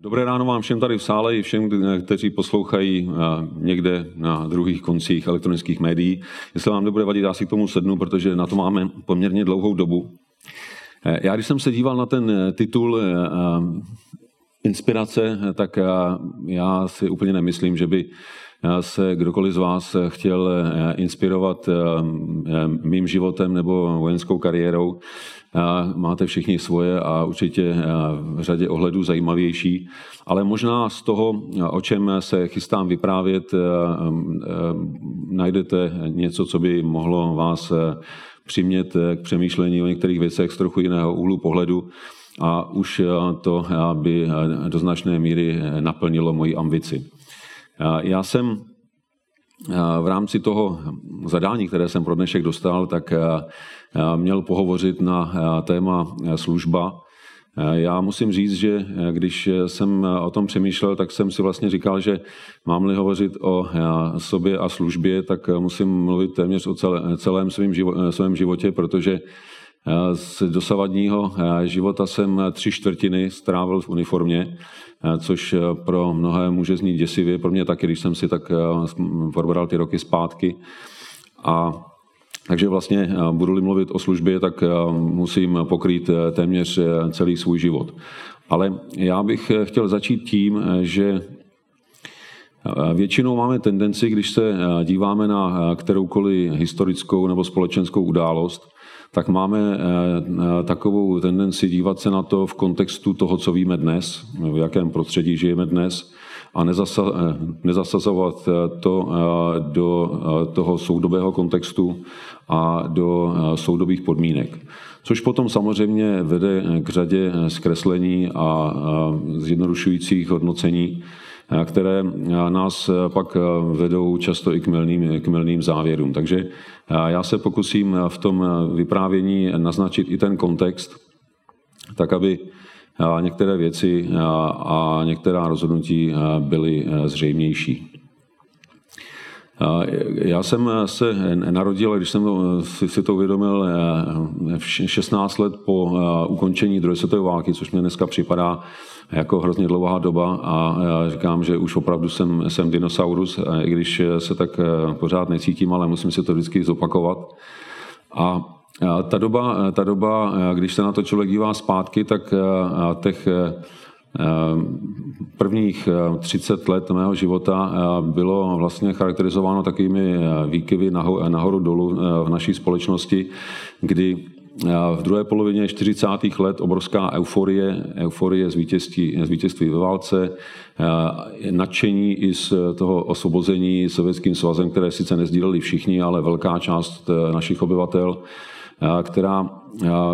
Dobré ráno vám všem tady v sále i všem, kteří poslouchají někde na druhých koncích elektronických médií. Jestli vám nebude vadit, já si k tomu sednu, protože na to máme poměrně dlouhou dobu. E, já když jsem se díval na ten e, titul inspirace, tak já si úplně nemyslím, že by se kdokoliv z vás chtěl inspirovat mým životem nebo vojenskou kariérou. Máte všichni svoje a určitě v řadě ohledů zajímavější, ale možná z toho, o čem se chystám vyprávět, najdete něco, co by mohlo vás přimět k přemýšlení o některých věcech z trochu jiného úhlu pohledu a už to by do značné míry naplnilo moji ambici. Já jsem v rámci toho zadání, které jsem pro dnešek dostal, tak měl pohovořit na téma služba. Já musím říct, že když jsem o tom přemýšlel, tak jsem si vlastně říkal, že mám-li hovořit o sobě a službě, tak musím mluvit téměř o celém svém životě, protože z dosavadního života jsem tři čtvrtiny strávil v uniformě, což pro mnohé může znít děsivě, pro mě taky, když jsem si tak probral ty roky zpátky. A takže vlastně budu-li mluvit o službě, tak musím pokrýt téměř celý svůj život. Ale já bych chtěl začít tím, že Většinou máme tendenci, když se díváme na kteroukoliv historickou nebo společenskou událost, tak máme eh, eh, takovou tendenci dívat se na to v kontextu toho, co víme dnes, v jakém prostředí žijeme dnes a eh, nezasazovat to do toho soudobého kontextu a do soudobých podmínek. Což potom samozřejmě vede k řadě zkreslení a zjednodušujících hodnocení, které nás pak vedou často i k milným, k milným závěrům. Takže já se pokusím v tom vyprávění naznačit i ten kontext, tak aby některé věci a některá rozhodnutí byly zřejmější. Já jsem se narodil, když jsem si to uvědomil, v 16 let po ukončení druhé světové války, což mě dneska připadá jako hrozně dlouhá doba a říkám, že už opravdu jsem, jsem dinosaurus, i když se tak pořád necítím, ale musím si to vždycky zopakovat. A ta doba, ta doba, když se na to člověk dívá zpátky, tak těch Prvních 30 let mého života bylo vlastně charakterizováno takovými výkyvy nahoru dolů v naší společnosti, kdy v druhé polovině 40. let obrovská euforie, euforie z vítězství, z vítězství ve válce, nadšení i z toho osvobození Sovětským svazem, které sice nezdíleli všichni, ale velká část našich obyvatel, která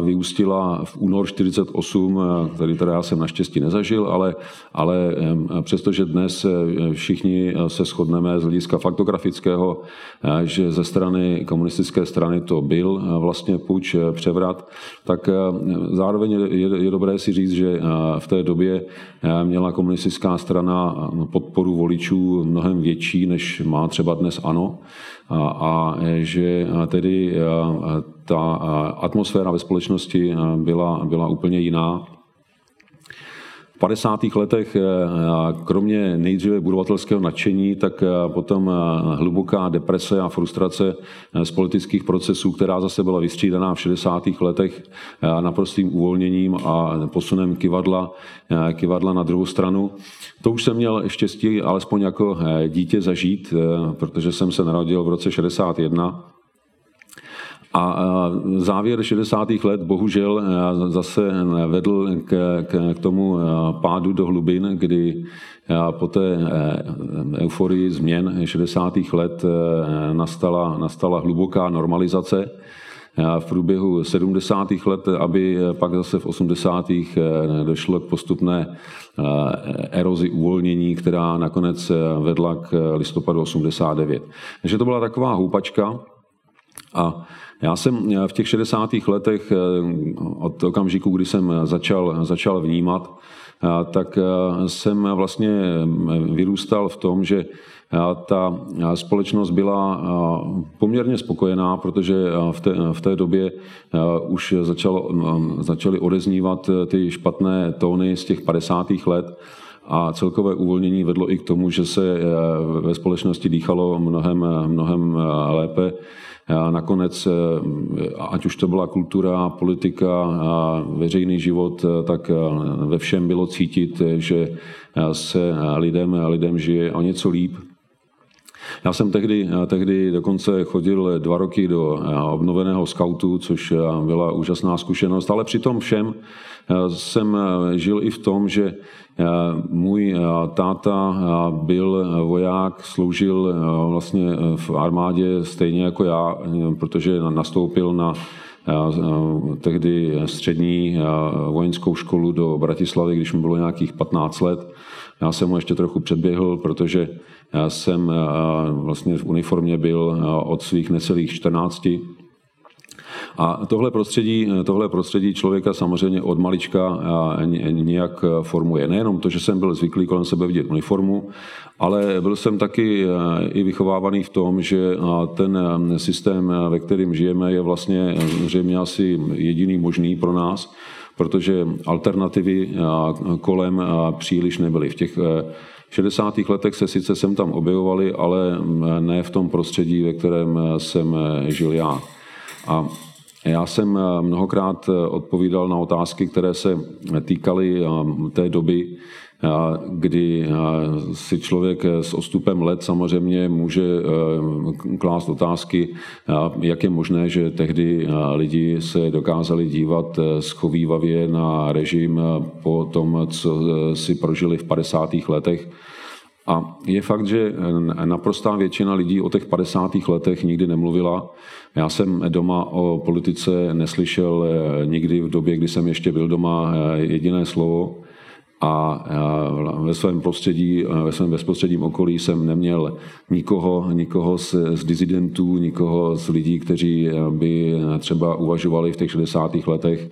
vyústila v únor 48, který teda já jsem naštěstí nezažil, ale, ale přestože dnes e, všichni se shodneme z hlediska faktografického, e, že ze strany komunistické strany to byl vlastně puč, převrat, tak zároveň je, je dobré si říct, že v té době měla komunistická strana podporu voličů mnohem větší, než má třeba dnes ANO a, a že tedy ta atmosféra ve společnosti byla, byla úplně jiná. V 50. letech kromě nejdříve budovatelského nadšení, tak potom hluboká deprese a frustrace z politických procesů, která zase byla vystřídaná v 60. letech naprostým uvolněním a posunem kivadla, kivadla na druhou stranu. To už jsem měl štěstí alespoň jako dítě zažít, protože jsem se narodil v roce 61 a závěr 60. let bohužel zase vedl k, k, k tomu pádu do hlubin, kdy po té euforii změn 60. let nastala, nastala hluboká normalizace v průběhu 70. let, aby pak zase v 80. došlo k postupné erozi uvolnění, která nakonec vedla k listopadu 89. Takže to byla taková houpačka a já jsem v těch 60. letech od okamžiku, kdy jsem začal, začal vnímat, tak jsem vlastně vyrůstal v tom, že ta společnost byla poměrně spokojená, protože v té, v té době už začalo, začaly odeznívat ty špatné tóny z těch 50. let a celkové uvolnění vedlo i k tomu, že se ve společnosti dýchalo mnohem, mnohem lépe. Nakonec, ať už to byla kultura, politika, veřejný život, tak ve všem bylo cítit, že se lidem, lidem žije o něco líp. Já jsem tehdy, tehdy dokonce chodil dva roky do obnoveného skautu, což byla úžasná zkušenost, ale při tom všem jsem žil i v tom, že můj táta byl voják, sloužil vlastně v armádě stejně jako já, protože nastoupil na tehdy střední vojenskou školu do Bratislavy, když mu bylo nějakých 15 let. Já jsem mu ještě trochu předběhl, protože já jsem vlastně v uniformě byl od svých necelých 14. A tohle prostředí, tohle prostředí člověka samozřejmě od malička nějak formuje. Nejenom to, že jsem byl zvyklý kolem sebe vidět uniformu, ale byl jsem taky i vychovávaný v tom, že ten systém, ve kterém žijeme, je vlastně zřejmě asi jediný možný pro nás, protože alternativy kolem příliš nebyly. V těch 60. letech se sice sem tam objevovali, ale ne v tom prostředí, ve kterém jsem žil já. A já jsem mnohokrát odpovídal na otázky, které se týkaly té doby, kdy si člověk s odstupem let samozřejmě může klást otázky, jak je možné, že tehdy lidi se dokázali dívat schovývavě na režim po tom, co si prožili v 50. letech. A je fakt, že naprostá většina lidí o těch 50. letech nikdy nemluvila. Já jsem doma o politice neslyšel nikdy v době, kdy jsem ještě byl doma jediné slovo a ve svém prostředí, ve svém bezprostředním okolí jsem neměl nikoho, nikoho z, z dizidentů, nikoho z lidí, kteří by třeba uvažovali v těch 60. letech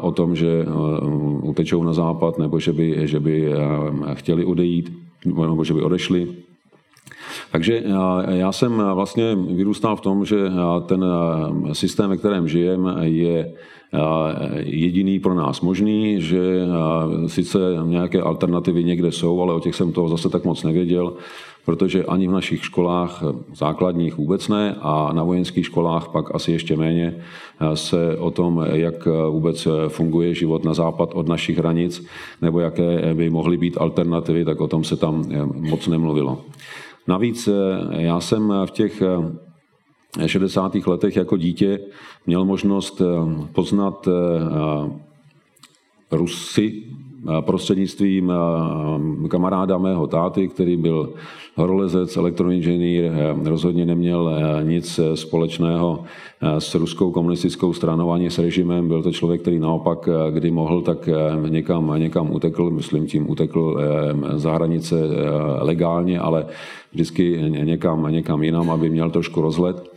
o tom, že utečou na západ nebo že by, že by chtěli odejít nebo že by odešli. Takže já jsem vlastně vyrůstal v tom, že ten systém, ve kterém žijeme, je jediný pro nás možný, že sice nějaké alternativy někde jsou, ale o těch jsem toho zase tak moc nevěděl, protože ani v našich školách základních vůbec ne a na vojenských školách pak asi ještě méně se o tom, jak vůbec funguje život na západ od našich hranic, nebo jaké by mohly být alternativy, tak o tom se tam moc nemluvilo. Navíc já jsem v těch 60. letech jako dítě měl možnost eh, poznat eh, Rusy prostřednictvím kamaráda mého táty, který byl horolezec, elektroinženýr, rozhodně neměl nic společného s ruskou komunistickou stranou ani s režimem. Byl to člověk, který naopak, kdy mohl, tak někam, někam utekl, myslím tím utekl za hranice legálně, ale vždycky někam, někam jinam, aby měl trošku rozhled.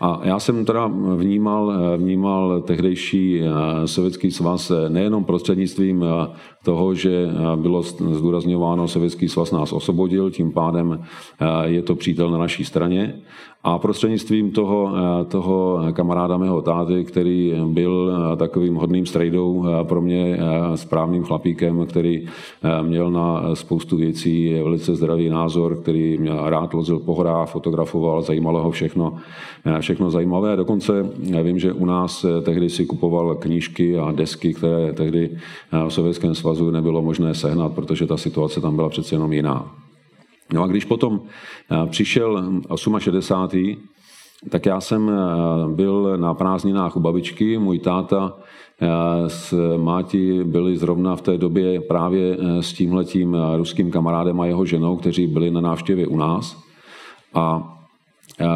A já jsem teda vnímal, vnímal tehdejší eh, sovětský svaz eh, nejenom prostřednictvím eh, toho, že bylo zdůrazňováno, sovětský svaz nás osvobodil, tím pádem je to přítel na naší straně, a prostřednictvím toho, toho kamaráda mého táty, který byl takovým hodným strejdou pro mě, správným chlapíkem, který měl na spoustu věcí velice zdravý názor, který měl rád lozil po horách, fotografoval, zajímalo ho všechno, všechno zajímavé. Dokonce vím, že u nás tehdy si kupoval knížky a desky, které tehdy v Sovětském svazu nebylo možné sehnat, protože ta situace tam byla přece jenom jiná. No a když potom eh, přišel 68. tak já jsem eh, byl na prázdninách u babičky, můj táta eh, s Máti byli zrovna v té době právě s tímhletím ruským kamarádem a jeho ženou, kteří byli na návštěvě u nás. A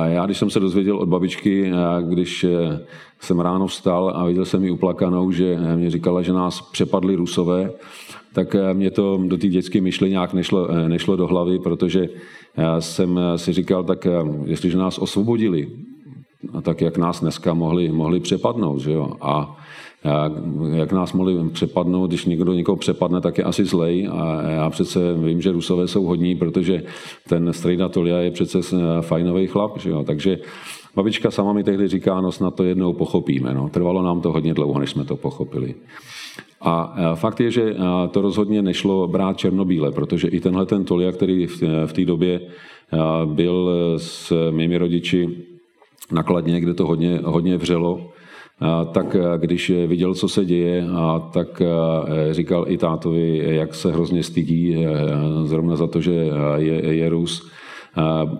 já, když jsem se dozvěděl od babičky, když jsem ráno vstal a viděl jsem ji uplakanou, že mě říkala, že nás přepadli rusové, tak eh, mě to do té dětské myšly nějak nešlo, eh, nešlo do hlavy, protože jsem eh, si říkal, tak jestliže nás osvobodili, tak jak nás dneska mohli, mohli přepadnout, že jo? A jak nás mohli přepadnout, když někdo někoho přepadne, tak je asi zlej. A já přece vím, že Rusové jsou hodní, protože ten strejda Tolia je přece fajnový chlap. Že jo? Takže babička sama mi tehdy říká, no snad to jednou pochopíme. No. Trvalo nám to hodně dlouho, než jsme to pochopili. A fakt je, že to rozhodně nešlo brát černobíle, protože i tenhle ten Tolia, který v té době byl s mými rodiči nakladně, kde to hodně, hodně vřelo, tak když viděl, co se děje, tak říkal i tátovi, jak se hrozně stydí zrovna za to, že je, je Rus,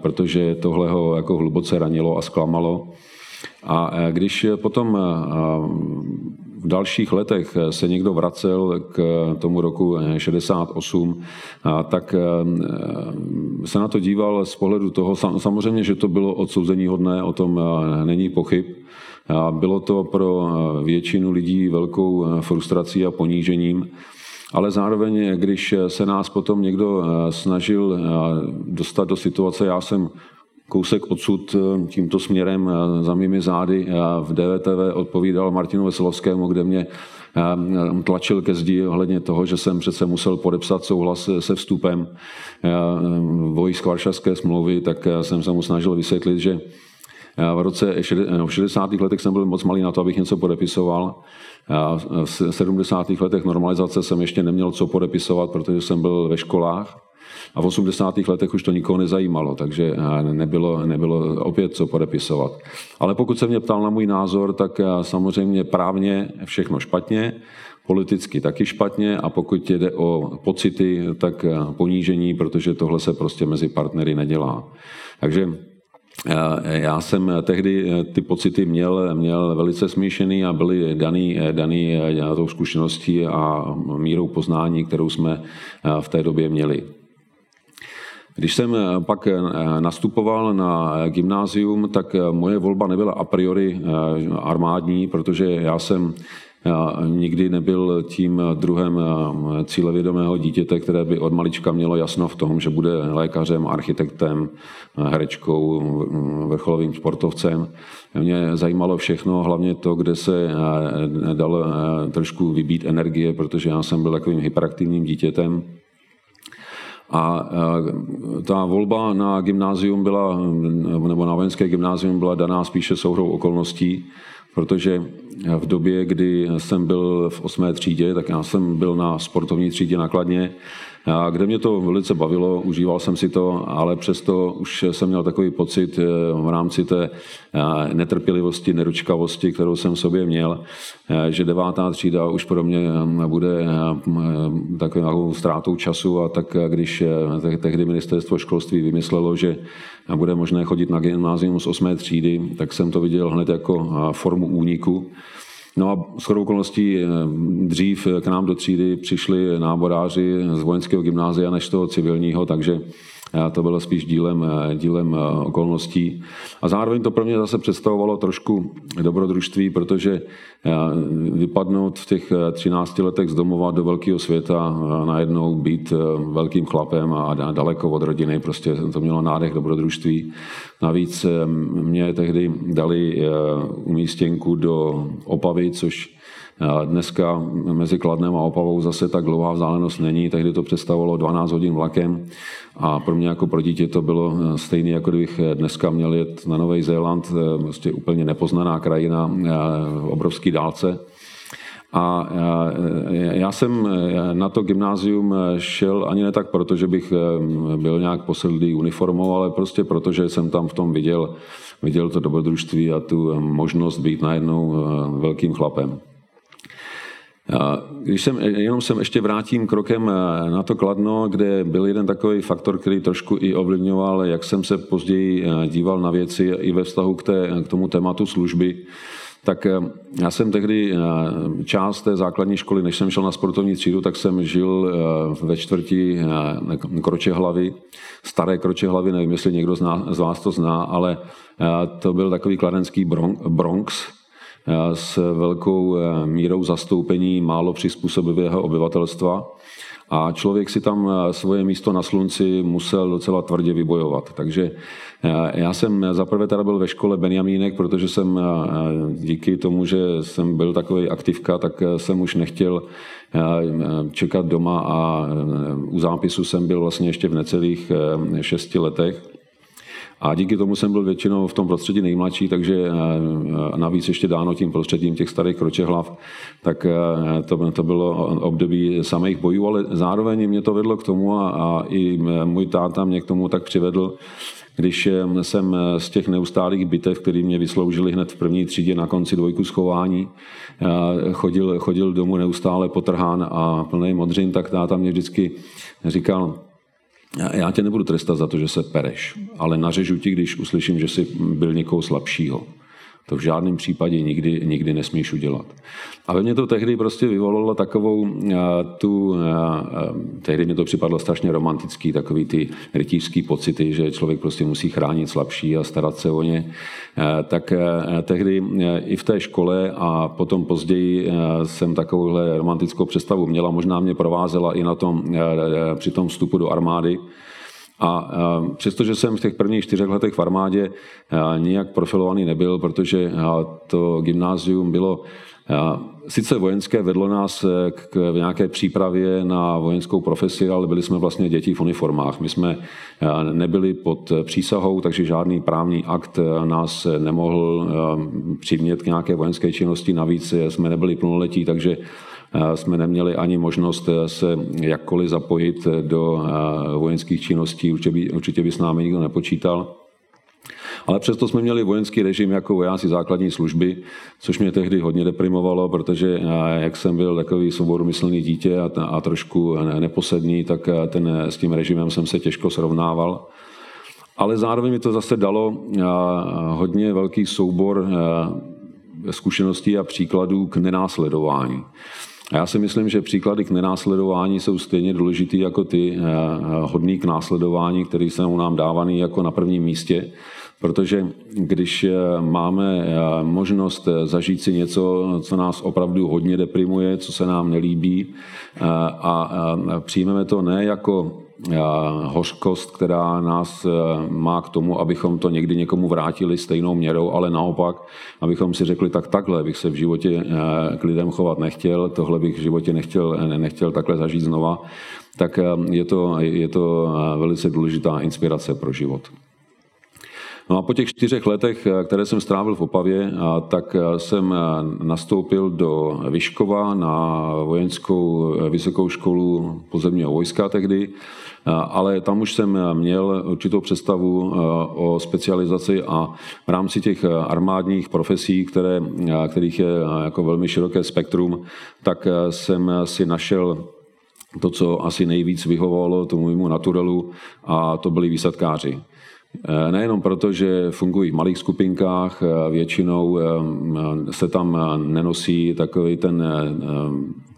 protože tohle ho jako hluboce ranilo a zklamalo. A když potom v dalších letech se někdo vracel k tomu roku 68, tak se na to díval z pohledu toho, samozřejmě, že to bylo odsouzení hodné, o tom není pochyb. Bylo to pro většinu lidí velkou frustrací a ponížením, ale zároveň, když se nás potom někdo snažil dostat do situace, já jsem kousek odsud eh, tímto směrem eh, za mými zády v DVTV odpovídal Martinu Veselovskému, kde mě eh, tlačil ke zdi ohledně toho, že jsem přece musel podepsat souhlas se vstupem vojsk Varšavské smlouvy, tak jsem se mu snažil vysvětlit, že v roce v 60. letech jsem byl moc malý na to, abych něco podepisoval. V 70. letech normalizace jsem ještě neměl co podepisovat, protože jsem byl ve školách. A v 80. letech už to nikoho nezajímalo, takže eh, nebylo, nebylo opět co podepisovat. Ale pokud se mě ptal na můj názor, tak eh, samozřejmě právně všechno špatně, politicky taky špatně a pokud jde o pocity, tak eh, ponížení, protože tohle se prostě mezi partnery nedělá. Takže já jsem tehdy ty pocity měl, měl velice smíšený a byly daný, daný tou zkušeností a mírou poznání, kterou jsme v té době měli. Když jsem eh, pak eh, nastupoval na gymnázium, tak eh, moje volba nebyla a priori armádní, protože já jsem nikdy nebyl tím druhem cílevědomého dítěte, které by od malička mělo jasno v tom, že bude lékařem, architektem, herečkou, vrcholovým sportovcem. Mě zajímalo všechno, hlavně to, kde se dalo trošku vybít energie, protože já jsem byl takovým hyperaktivním dítětem. A ta volba na gymnázium byla, nebo na vojenské gymnázium byla daná spíše souhrou okolností, protože v době, kdy jsem byl v osmé třídě, tak já jsem byl na sportovní třídě nakladně kde mě to velice bavilo, užíval jsem si to, ale přesto už jsem měl takový pocit eh, v rámci té eh, netrpělivosti, neručkavosti, kterou jsem v sobě měl, eh, že devátá třída už pro mě bude takovou ztrátou času a tak když tehdy ministerstvo školství vymyslelo, že bude možné chodit na gymnázium z osmé třídy, tak jsem to viděl hned jako formu úniku. No a s okolností eh, dřív k nám do třídy přišli náboráři z vojenského gymnázia než toho civilního, takže to bylo spíš dílem, dílem eh, okolností. A zároveň to pro mě zase představovalo trošku dobrodružství, protože eh, vypadnout v těch 13 letech z domova do velkého světa, najednou být velkým chlapem a daleko od rodiny, prostě to mělo nádech dobrodružství. Navíc mě tehdy dali umístěnku do Opavy, což Dneska mezi Kladnem a Opavou zase tak dlouhá vzdálenost není, tehdy to představovalo 12 hodin vlakem a pro mě jako pro dítě to bylo eh, stejné, jako kdybych eh, dneska měl jet na Nový Zéland, eh, prostě úplně nepoznaná krajina, obrovský dálce. A já jsem na to gymnázium šel ani ne tak proto, že bych byl nějak posedlý uniformou, ale prostě proto, že jsem tam v tom viděl, viděl to dobrodružství a tu možnost být najednou velkým chlapem. Když jsem, jenom jsem ještě vrátím krokem eh, na to Kladno, kde byl jeden takový faktor, který trošku i ovlivňoval, jak jsem se později eh, díval na věci i ve vztahu k, té, k tomu tématu služby, tak eh, já jsem tehdy část té základní školy, než jsem šel na sportovní třídu, tak jsem žil ve čtvrti Kročehlavy, staré Kročehlavy, nevím, jestli někdo z vás to zná, ale to byl takový kladenský Bronx, s velkou eh, mírou zastoupení málo přizpůsobivého obyvatelstva a člověk si tam eh, svoje místo na slunci musel docela tvrdě vybojovat. Takže eh, já jsem zaprvé teda byl ve škole Benjamínek, protože jsem díky tomu, že jsem byl takový aktivka, tak jsem už nechtěl čekat doma a u zápisu jsem byl vlastně ještě v necelých šesti letech. A díky tomu jsem byl většinou v tom prostředí nejmladší, takže navíc ještě dáno tím prostředím těch starých kročehlav, tak to, to bylo období samých bojů, ale zároveň mě to vedlo k tomu a, a i můj táta mě k tomu tak přivedl, když jsem z těch neustálých bitev, které mě vysloužili hned v první třídě na konci dvojku schování, chodil, chodil domů neustále potrhán a plný modřin, tak táta mě vždycky říkal, já tě nebudu trestat za to, že se pereš, ale nařežu ti, když uslyším, že jsi byl někoho slabšího. To v žádném případě nikdy, nikdy nesmíš udělat. A ve mně to tehdy prostě vyvolalo takovou tu, tehdy mi to připadlo strašně romantický, takový ty rytířský pocity, že člověk prostě musí chránit slabší a starat se o ně. Tak tehdy i v té škole a potom později jsem takovouhle romantickou představu měla, možná mě provázela i na tom, při tom vstupu do armády, a přestože jsem v těch prvních čtyřech letech v armádě nijak profilovaný nebyl, protože to gymnázium bylo sice vojenské, vedlo nás k nějaké přípravě na vojenskou profesi, ale byli jsme vlastně děti v uniformách. My jsme nebyli pod přísahou, takže žádný právní akt nás nemohl přimět k nějaké vojenské činnosti. Navíc jsme nebyli plnoletí, takže jsme neměli ani možnost se jakkoliv zapojit do vojenských činností, určitě by, určitě by s námi nikdo nepočítal. Ale přesto jsme měli vojenský režim jako vojáci základní služby, což mě tehdy hodně deprimovalo, protože jak jsem byl takový svobodomyslný dítě a, a trošku neposedný, tak ten, s tím režimem jsem se těžko srovnával. Ale zároveň mi to zase dalo hodně velký soubor zkušeností a příkladů k nenásledování. Já si myslím, že příklady k nenásledování jsou stejně důležitý jako ty eh, hodný k následování, který jsou nám dávaný jako na prvním místě, protože když eh, máme eh, možnost zažít si něco, co nás opravdu hodně deprimuje, co se nám nelíbí a přijmeme to ne jako hořkost, která nás má k tomu, abychom to někdy někomu vrátili stejnou měrou, ale naopak, abychom si řekli, tak takhle bych se v životě k lidem chovat nechtěl, tohle bych v životě nechtěl, nechtěl takhle zažít znova, tak je to, je to velice důležitá inspirace pro život. No a po těch čtyřech letech, které jsem strávil v Opavě, tak jsem nastoupil do Vyškova na vojenskou vysokou školu pozemního vojska tehdy, ale tam už jsem měl určitou představu o specializaci a v rámci těch armádních profesí, které, kterých je jako velmi široké spektrum, tak jsem si našel to, co asi nejvíc vyhovovalo tomu mému naturelu, a to byli výsadkáři. Eh, nejenom proto, že fungují v malých skupinkách, eh, většinou eh, se tam nenosí takový ten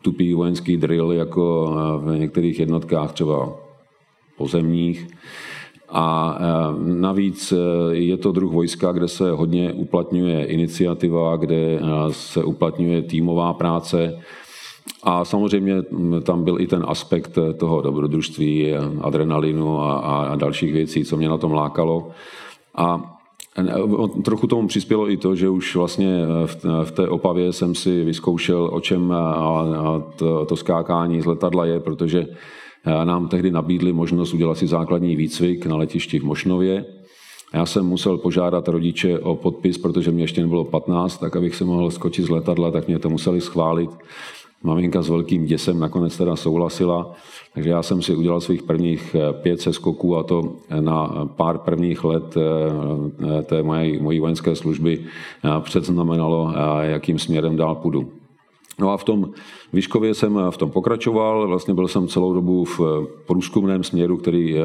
tupý vojenský drill, jako v některých jednotkách třeba pozemních. A navíc je to druh vojska, kde se hodně uplatňuje iniciativa, kde se uplatňuje týmová práce, a samozřejmě tam byl i ten aspekt toho dobrodružství, adrenalinu a, a dalších věcí, co mě na tom lákalo. A Trochu tomu přispělo i to, že už vlastně v té opavě jsem si vyzkoušel, o čem to skákání z letadla je, protože nám tehdy nabídli možnost udělat si základní výcvik na letišti v Mošnově. Já jsem musel požádat rodiče o podpis, protože mě ještě nebylo 15, tak abych se mohl skočit z letadla, tak mě to museli schválit. Maminka s velkým děsem nakonec teda souhlasila, takže já jsem si udělal svých prvních eh, pět seskoků a to na pár prvních let eh, té mojí, mojí vojenské služby eh, předznamenalo, jakým směrem dál půjdu. No a v tom Výškově jsem v tom pokračoval, vlastně byl jsem celou dobu v průzkumném směru, který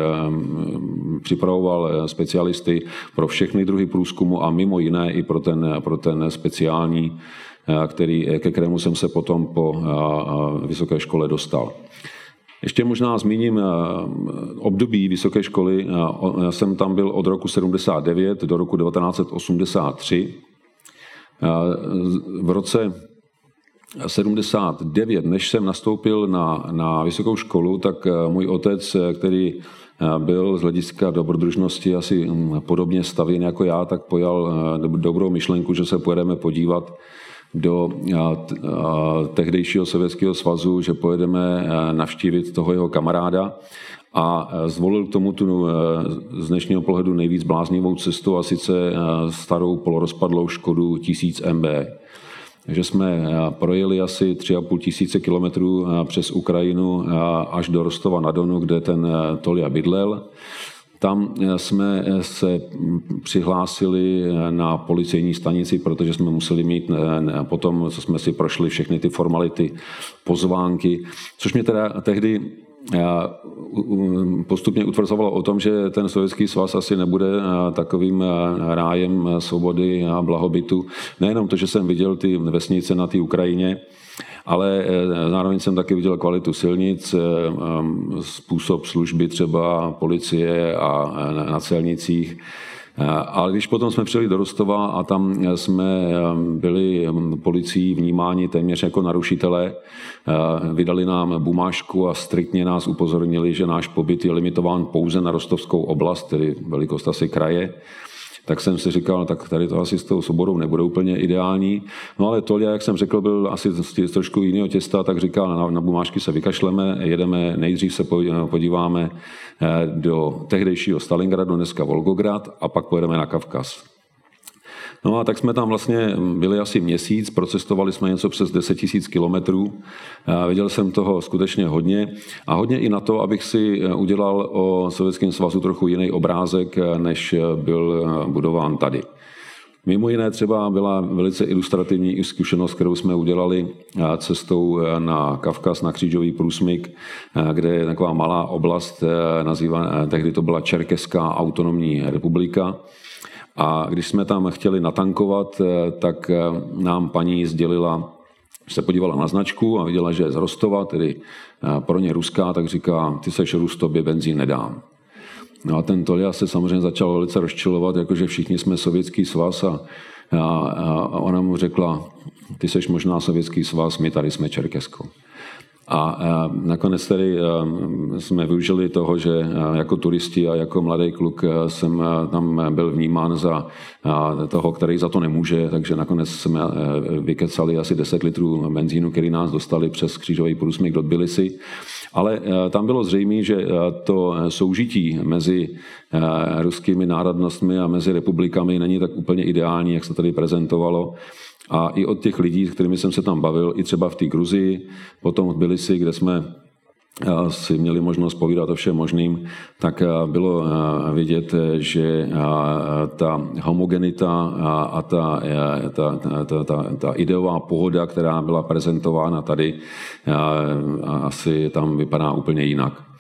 připravoval specialisty pro všechny druhy průzkumu a mimo jiné i pro ten, pro ten speciální Eh, který, eh, ke kterému jsem se potom po eh, vysoké škole dostal. Ještě možná zmíním období vysoké školy. Já jsem tam byl od roku 79 do roku 1983. V roce 79, než jsem nastoupil na, na vysokou školu, tak můj otec, který byl z hlediska dobrodružnosti asi hm, podobně stavěn jako já, tak pojal dobrou myšlenku, že se pojedeme podívat do tehdejšího Sovětského svazu, že pojedeme navštívit toho jeho kamaráda. a zvolil k tomu tu z dnešního pohledu nejvíc bláznivou cestu a sice starou polorozpadlou Škodu 1000 MB. Takže jsme projeli asi 3,5 tisíce kilometrů přes Ukrajinu až do Rostova na Donu, kde ten Tolia bydlel. Tam eh, jsme eh, se přihlásili eh, na policejní stanici, protože jsme museli mít potom, co jsme si prošli všechny ty formality, pozvánky, což mě teda tehdy postupně utvrzovalo o tom, že ten sovětský svaz asi nebude takovým rájem svobody a blahobytu. Nejenom to, že jsem viděl ty vesnice na té Ukrajině, ale eh, zároveň jsem taky viděl kvalitu silnic, eh, eh, způsob služby třeba policie a na celnicích. Ale když potom jsme přijeli do Rostova a tam jsme byli policií vnímáni téměř jako narušitelé, vydali nám bumášku a striktně nás upozornili, že náš pobyt je limitován pouze na rostovskou oblast, tedy velikost asi kraje tak jsem si říkal, tak tady to asi s tou soborou nebude úplně ideální. No ale Tolia, jak jsem řekl, byl asi z trošku jiného těsta, tak říkal, na, na bumášky se vykašleme, jedeme, nejdřív se podíváme eh, do tehdejšího Stalingradu, dneska Volgograd, a pak pojedeme na Kavkaz. No a tak jsme tam vlastně byli asi měsíc, procestovali jsme něco přes 10 000 kilometrů. Viděl jsem toho skutečně hodně a hodně i na to, abych si udělal o Sovětském svazu trochu jiný obrázek, než byl budován tady. Mimo jiné třeba byla velice ilustrativní zkušenost, kterou jsme udělali cestou na Kavkaz, na křížový průsmyk, kde je taková malá oblast, nazývaná, tehdy to byla Čerkeská autonomní republika, a když jsme tam chtěli natankovat, eh, tak eh, nám paní sdělila, se podívala na značku a viděla, že je z Rostova, tedy eh, pro ně ruská, tak říká, ty seš Rus, tobě benzín nedám. No a ten Tolia se samozřejmě začal velice rozčilovat, jakože všichni jsme sovětský svaz a, a, a ona mu řekla, ty seš možná sovětský svaz, my tady jsme Čerkesko. A nakonec tedy jsme využili toho, že jako turisti a jako mladý kluk jsem tam byl vnímán za toho, který za to nemůže, takže nakonec jsme vykecali asi 10 litrů benzínu, který nás dostali přes křížový průsmyk do Tbilisi. Ale tam bylo zřejmé, že to soužití mezi ruskými národnostmi a mezi republikami není tak úplně ideální, jak se tady prezentovalo. A i od těch lidí, s kterými jsem se tam bavil, i třeba v té Gruzii, potom v Tbilisi, kde jsme eh, si měli možnost povídat o všem možným, tak eh, bylo eh, vidět, že ta homogenita a ta, ta, ta, ta, ta ideová pohoda, která byla prezentována tady, asi tam vypadá úplně jinak.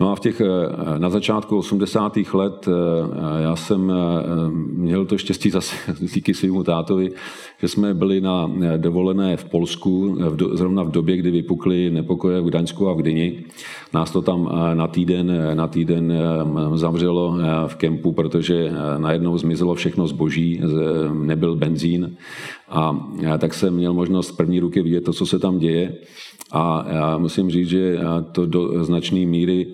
No a v těch, eh, na začátku 80. let eh, já jsem eh, měl to štěstí zase díky svýmu tátovi, že jsme byli na dovolené v Polsku, zrovna v době, kdy vypukly nepokoje v Gdaňsku a v Gdyni. Nás to tam na týden, na týden zavřelo v kempu, protože najednou zmizelo všechno zboží, nebyl benzín a tak jsem měl možnost první ruky vidět to, co se tam děje. A já musím říct, že to do značné míry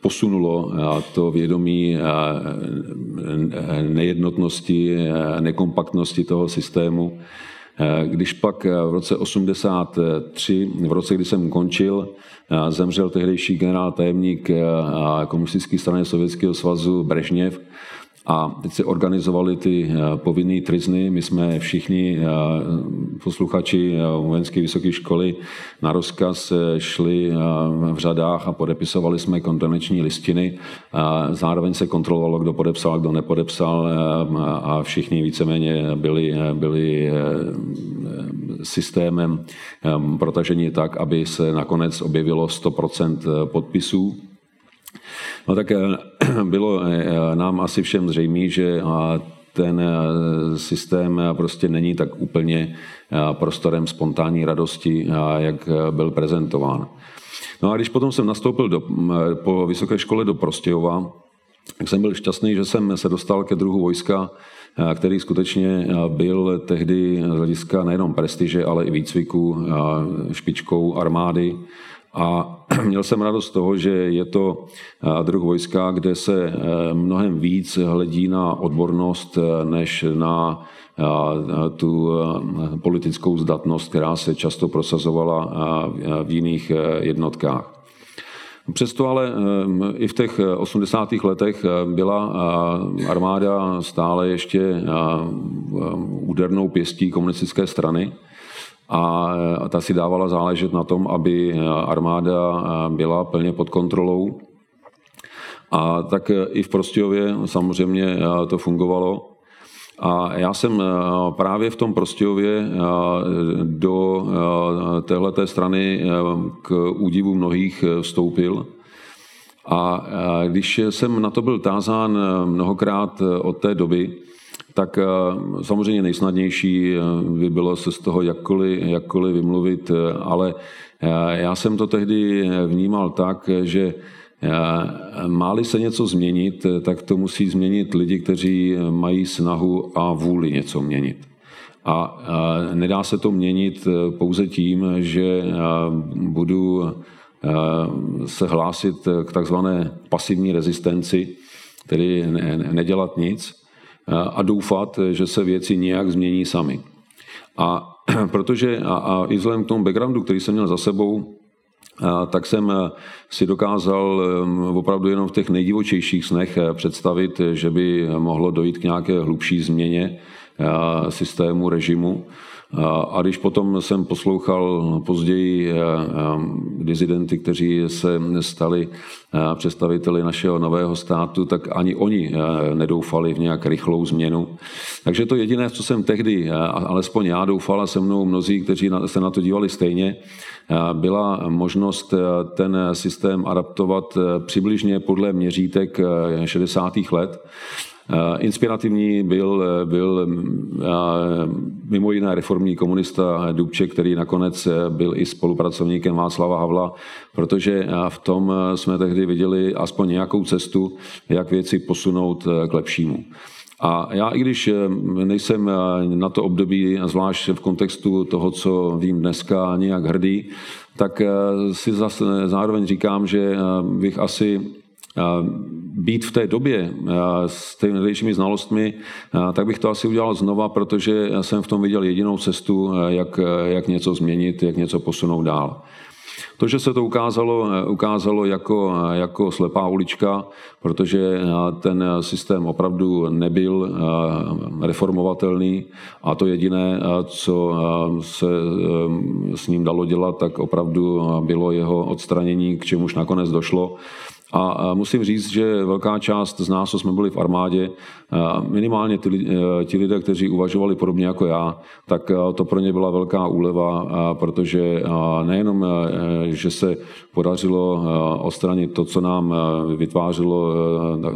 posunulo to vědomí nejednotnosti, nekompaktnosti toho systému. Když pak v roce 83, v roce, kdy jsem končil, zemřel tehdejší generál tajemník komunistické strany Sovětského svazu Brežněv, a teď se organizovali ty eh, povinné trizny. My jsme všichni eh, posluchači eh, vojenské vysoké školy na rozkaz šli v řadách a podepisovali jsme kondoneční listiny. Zároveň se kontrolovalo, kdo podepsal, kdo nepodepsal a všichni víceméně byli, byli systémem protažení tak, aby se nakonec objevilo 100% podpisů No tak eh, bylo eh, nám asi všem zřejmé, že ten eh, systém prostě není tak úplně prostorem spontánní radosti, jak byl prezentován. No a když potom jsem nastoupil do, po vysoké škole do Prostějova, tak jsem byl šťastný, že jsem se dostal ke druhu vojska, který skutečně byl tehdy z hlediska nejenom prestiže, ale i výcviku špičkou armády A měl jsem radost z toho, že je to druh vojska, kde se mnohem víc hledí na odbornost, než na tu politickou zdatnost, která se často prosazovala v jiných jednotkách. Přesto ale i v těch 80. letech byla armáda stále ještě údernou pěstí komunistické strany a ta si dávala záležet na tom, aby armáda byla plně pod kontrolou. A tak i v Prostějově samozřejmě to fungovalo. A já jsem právě v tom Prostějově do téhleté strany k údivu mnohých vstoupil. A když jsem na to byl tázán mnohokrát od té doby, tak samozřejmě nejsnadnější by bylo se z toho jakkoliv, jakkoliv vymluvit, ale já jsem to tehdy vnímal tak, že Máli se něco změnit, tak to musí změnit lidi, kteří mají snahu a vůli něco měnit. A nedá se to měnit pouze tím, že budu se hlásit k takzvané pasivní rezistenci, tedy nedělat nic a doufat, že se věci nějak změní sami. A protože a, a i vzhledem k tomu backgroundu, který jsem měl za sebou, tak jsem eh, si dokázal eh, opravdu jenom v těch nejdivočejších snech eh, představit, že by mohlo dojít k nějaké hlubší změně systému, režimu. A když potom jsem poslouchal později dizidenty, kteří se stali představiteli našeho nového státu, tak ani oni nedoufali v nějak rychlou změnu. Takže to jediné, co jsem tehdy, alespoň já doufal a se mnou mnozí, kteří se na to dívali stejně, byla možnost ten systém adaptovat přibližně podle měřítek 60. let. Inspirativní byl, byl mimo jiné reformní komunista Dubček, který nakonec byl i spolupracovníkem Václava Havla, protože v tom jsme tehdy viděli aspoň nějakou cestu, jak věci posunout k lepšímu. A já, i když nejsem na to období, zvlášť v kontextu toho, co vím dneska, nějak hrdý, tak si zase zároveň říkám, že bych asi být v té době s těmi nejlepšími znalostmi, tak bych to asi udělal znova, protože jsem v tom viděl jedinou cestu, jak, jak něco změnit, jak něco posunout dál. To, že se to ukázalo, ukázalo jako, jako slepá ulička, protože ten systém opravdu nebyl reformovatelný a to jediné, co se s ním dalo dělat, tak opravdu bylo jeho odstranění, k čemuž nakonec došlo. A musím říct, že velká část z nás, co jsme byli v armádě, minimálně e, ti lidé, kteří uvažovali podobně jako já, tak e, to pro ně byla velká úleva, protože nejenom, e, že se podařilo odstranit to, co nám vytvářelo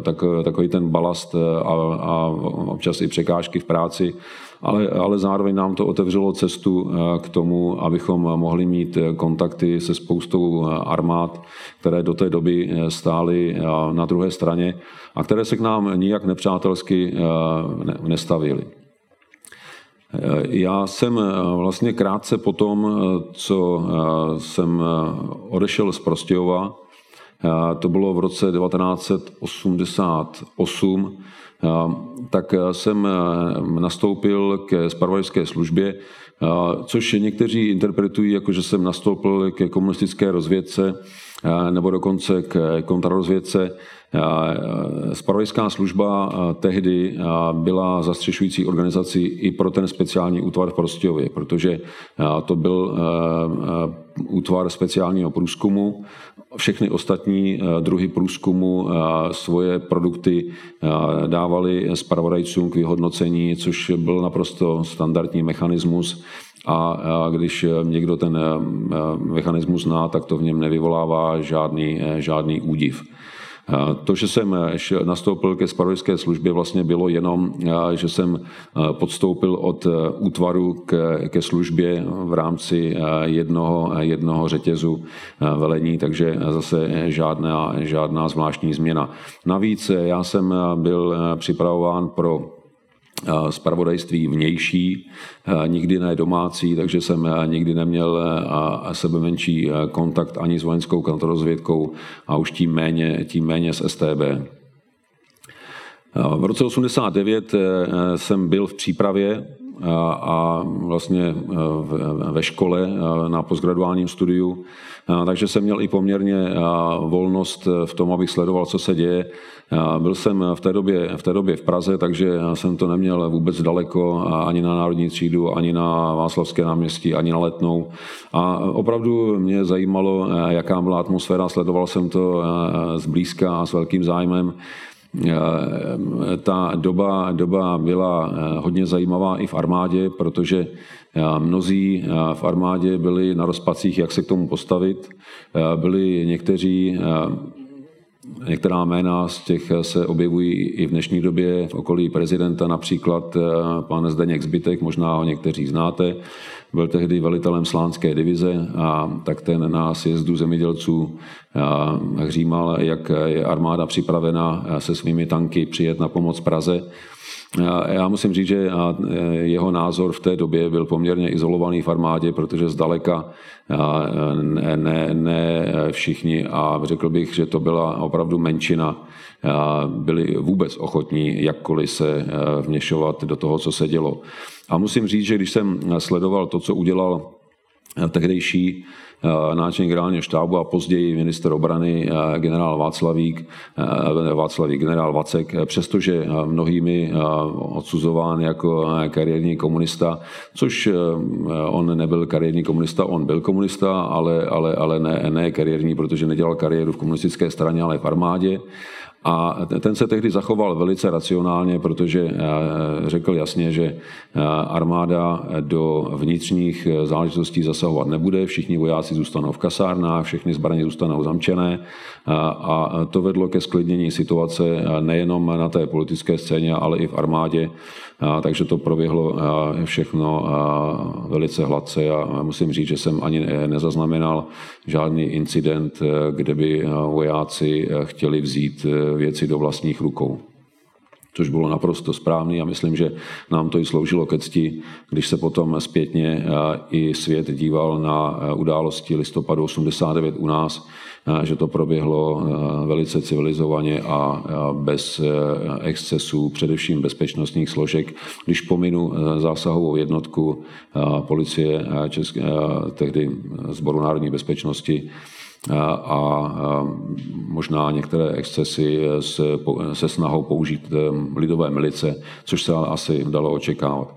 tak, takový ten balast a, a občas i překážky v práci, ale, ale zároveň nám to otevřelo cestu eh, k tomu, abychom mohli mít eh, kontakty se spoustou eh, armád, které do té doby stály na druhé straně a které se k nám nijak nepřátelsky nestavily. Já jsem vlastně krátce po tom, co jsem odešel z Prostějova, to bylo v roce 1988, tak jsem nastoupil ke spravodajské službě, což někteří interpretují jako, že jsem nastoupil ke komunistické rozvědce nebo dokonce k kontrarozvědce. Spravodajská služba tehdy byla zastřešující organizací i pro ten speciální útvar v Prostějově, protože to byl útvar speciálního průzkumu. Všechny ostatní druhy průzkumu svoje produkty dávali spravodajcům k vyhodnocení, což byl naprosto standardní mechanismus a když někdo ten mechanismus zná, tak to v něm nevyvolává žádný, žádný údiv. To, že jsem nastoupil ke spravodajské službě, vlastně bylo jenom, že jsem podstoupil od útvaru ke, ke službě v rámci jednoho, jednoho řetězu velení, takže zase žádná, žádná zvláštní změna. Navíc já jsem byl připravován pro spravodajství vnější, nikdy ne domácí, takže jsem nikdy neměl sebe menší kontakt ani s vojenskou kontrarozvědkou a už tím méně, tím méně s STB. V roce 89 jsem byl v přípravě a vlastně ve škole na postgraduálním studiu, takže jsem měl i poměrně volnost v tom, abych sledoval, co se děje. Byl jsem v té době v, té době v Praze, takže jsem to neměl vůbec daleko ani na Národní třídu, ani na Václavské náměstí, ani na Letnou. A opravdu mě zajímalo, jaká byla atmosféra, sledoval jsem to zblízka a s velkým zájmem. Eh, ta doba, doba byla eh, hodně zajímavá i v armádě, protože eh, mnozí v armádě byli na rozpacích, jak se k tomu postavit. Byli někteří Některá jména z těch se objevují i v dnešní době v okolí prezidenta, například pan Zdeněk Zbytek, možná ho někteří znáte, byl tehdy velitelem slánské divize a tak ten na sjezdu zemědělců hřímal, jak je armáda připravena se svými tanky přijet na pomoc Praze. Já musím říct, že jeho názor v té době byl poměrně izolovaný v armádě, protože zdaleka ne, ne, ne všichni a řekl bych, že to byla opravdu menšina, byli vůbec ochotní jakkoliv se vněšovat do toho, co se dělo. A musím říct, že když jsem sledoval to, co udělal tehdejší Eh, náčelník generálního štábu a později minister obrany generál Václavík, Václavík generál Vacek, přestože mnohými odsuzován jako kariérní komunista, což on nebyl kariérní komunista, on byl komunista, ale, ale, ale ne, ne kariérní, protože nedělal kariéru v komunistické straně, ale v armádě. A ten se tehdy zachoval velice racionálně, protože eh, řekl jasně, že eh, armáda do vnitřních eh, záležitostí zasahovat nebude, všichni vojáci zůstanou v kasárnách, všechny zbraně zůstanou zamčené a to vedlo ke sklidnění situace nejenom na té politické scéně, ale i v armádě takže to proběhlo všechno velice hladce. A musím říct, že jsem ani nezaznamenal žádný incident, kde by vojáci chtěli vzít věci do vlastních rukou. Což bylo naprosto správný a myslím, že nám to i sloužilo ke cti, když se potom zpětně i svět díval na události listopadu 89 u nás, že to proběhlo velice civilizovaně a bez excesů, především bezpečnostních složek. Když pominu zásahovou jednotku policie České, tehdy Zboru národní bezpečnosti, a možná některé excesy se snahou použít lidové milice, což se asi dalo očekávat.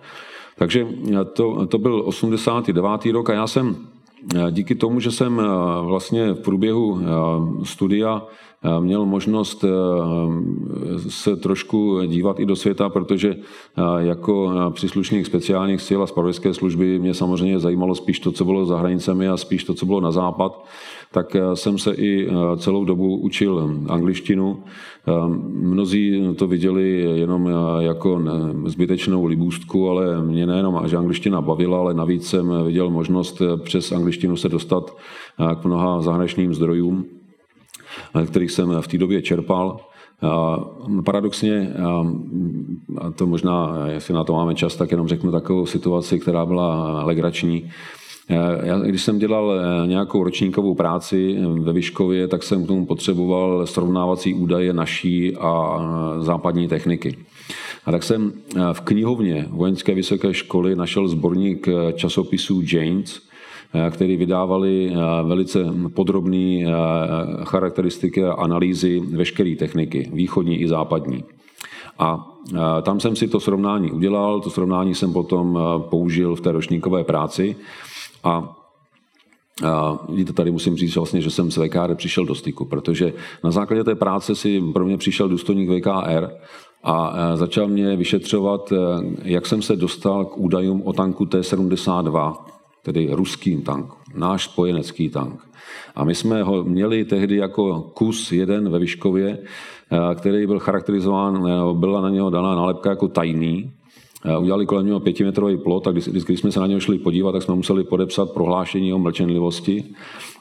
Takže to, to byl 89. rok a já jsem díky tomu, že jsem vlastně v průběhu studia měl možnost se trošku dívat i do světa, protože jako příslušník speciálních sil a spravodajské služby mě samozřejmě zajímalo spíš to, co bylo za hranicemi a spíš to, co bylo na západ tak eh, jsem se i eh, celou dobu učil angličtinu. Eh, mnozí to viděli jenom jako zbytečnou libůstku, ale mě nejenom, že angličtina bavila, ale navíc jsem viděl možnost přes angličtinu se dostat k mnoha zahraničním zdrojům, kterých jsem v té době čerpal. Paradoxně, a to možná, jestli na to máme čas, tak jenom řeknu takovou situaci, která byla legrační. Eh, já, když jsem dělal eh, nějakou ročníkovou práci eh, ve Vyškově, tak jsem k tomu potřeboval srovnávací údaje naší a západní techniky. A tak jsem v knihovně Vojenské vysoké školy našel sborník časopisů Janes, který vydávali velice podrobné charakteristiky a analýzy veškeré techniky, východní i západní. A tam jsem si to srovnání udělal, to srovnání jsem potom použil v té ročníkové práci a vidíte, tady musím říct vlastně, že jsem z VKR přišel do styku, protože na základě té práce si pro mě přišel důstojník VKR a začal mě vyšetřovat, jak jsem se dostal k údajům o tanku T-72, tedy ruský tank, náš spojenecký tank. A my jsme ho měli tehdy jako kus jeden ve Vyškově, e, který byl charakterizován, e, byla na něho daná nálepka jako tajný, udělali kolem něho pětimetrový plot a když, když jsme se na něho šli podívat, tak jsme museli podepsat prohlášení o mlčenlivosti.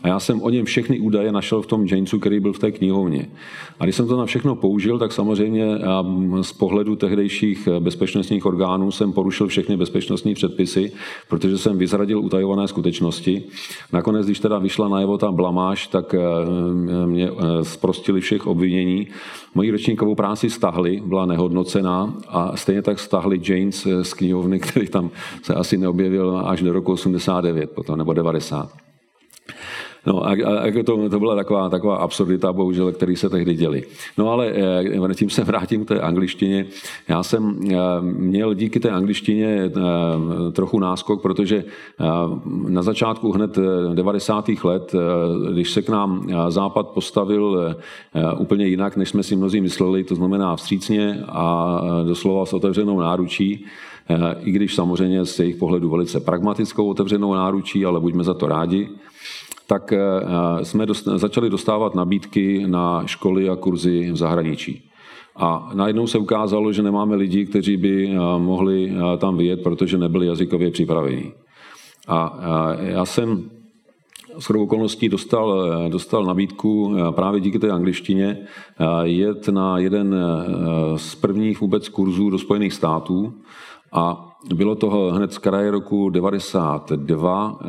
A já jsem o něm všechny údaje našel v tom Janesu, který byl v té knihovně. A když jsem to na všechno použil, tak samozřejmě z pohledu tehdejších bezpečnostních orgánů jsem porušil všechny bezpečnostní předpisy, protože jsem vyzradil utajované skutečnosti. Nakonec, když teda vyšla najevo ta blamáž, tak mě zprostili všech obvinění. Moji ročníkovou práci stahli, byla nehodnocená a stejně tak stahli James z knihovny, který tam se asi neobjevil až do roku 89 potom, nebo 90. No a, a jako to, to byla taková, taková absurdita, bohužel, který se tehdy děli. No ale eh, tím se vrátím k té angličtině. Já jsem eh, měl díky té angličtině eh, trochu náskok, protože na začátku hned 90. let, když se k nám Západ postavil úplně jinak, než jsme si mnozí mysleli, to znamená vstřícně a doslova s otevřenou náručí, i když samozřejmě z jejich pohledu velice pragmatickou otevřenou náručí, ale buďme za to rádi, tak eh, jsme dost, začali dostávat nabídky na školy a kurzy v zahraničí. A najednou se ukázalo, že nemáme lidi, kteří by eh, mohli eh, tam vyjet, protože nebyli jazykově připraveni. A já jsem s okolností dostal, dostal nabídku právě díky té angličtině jet na jeden z prvních vůbec kurzů do Spojených států a bylo toho hned z kraje roku 92 eh,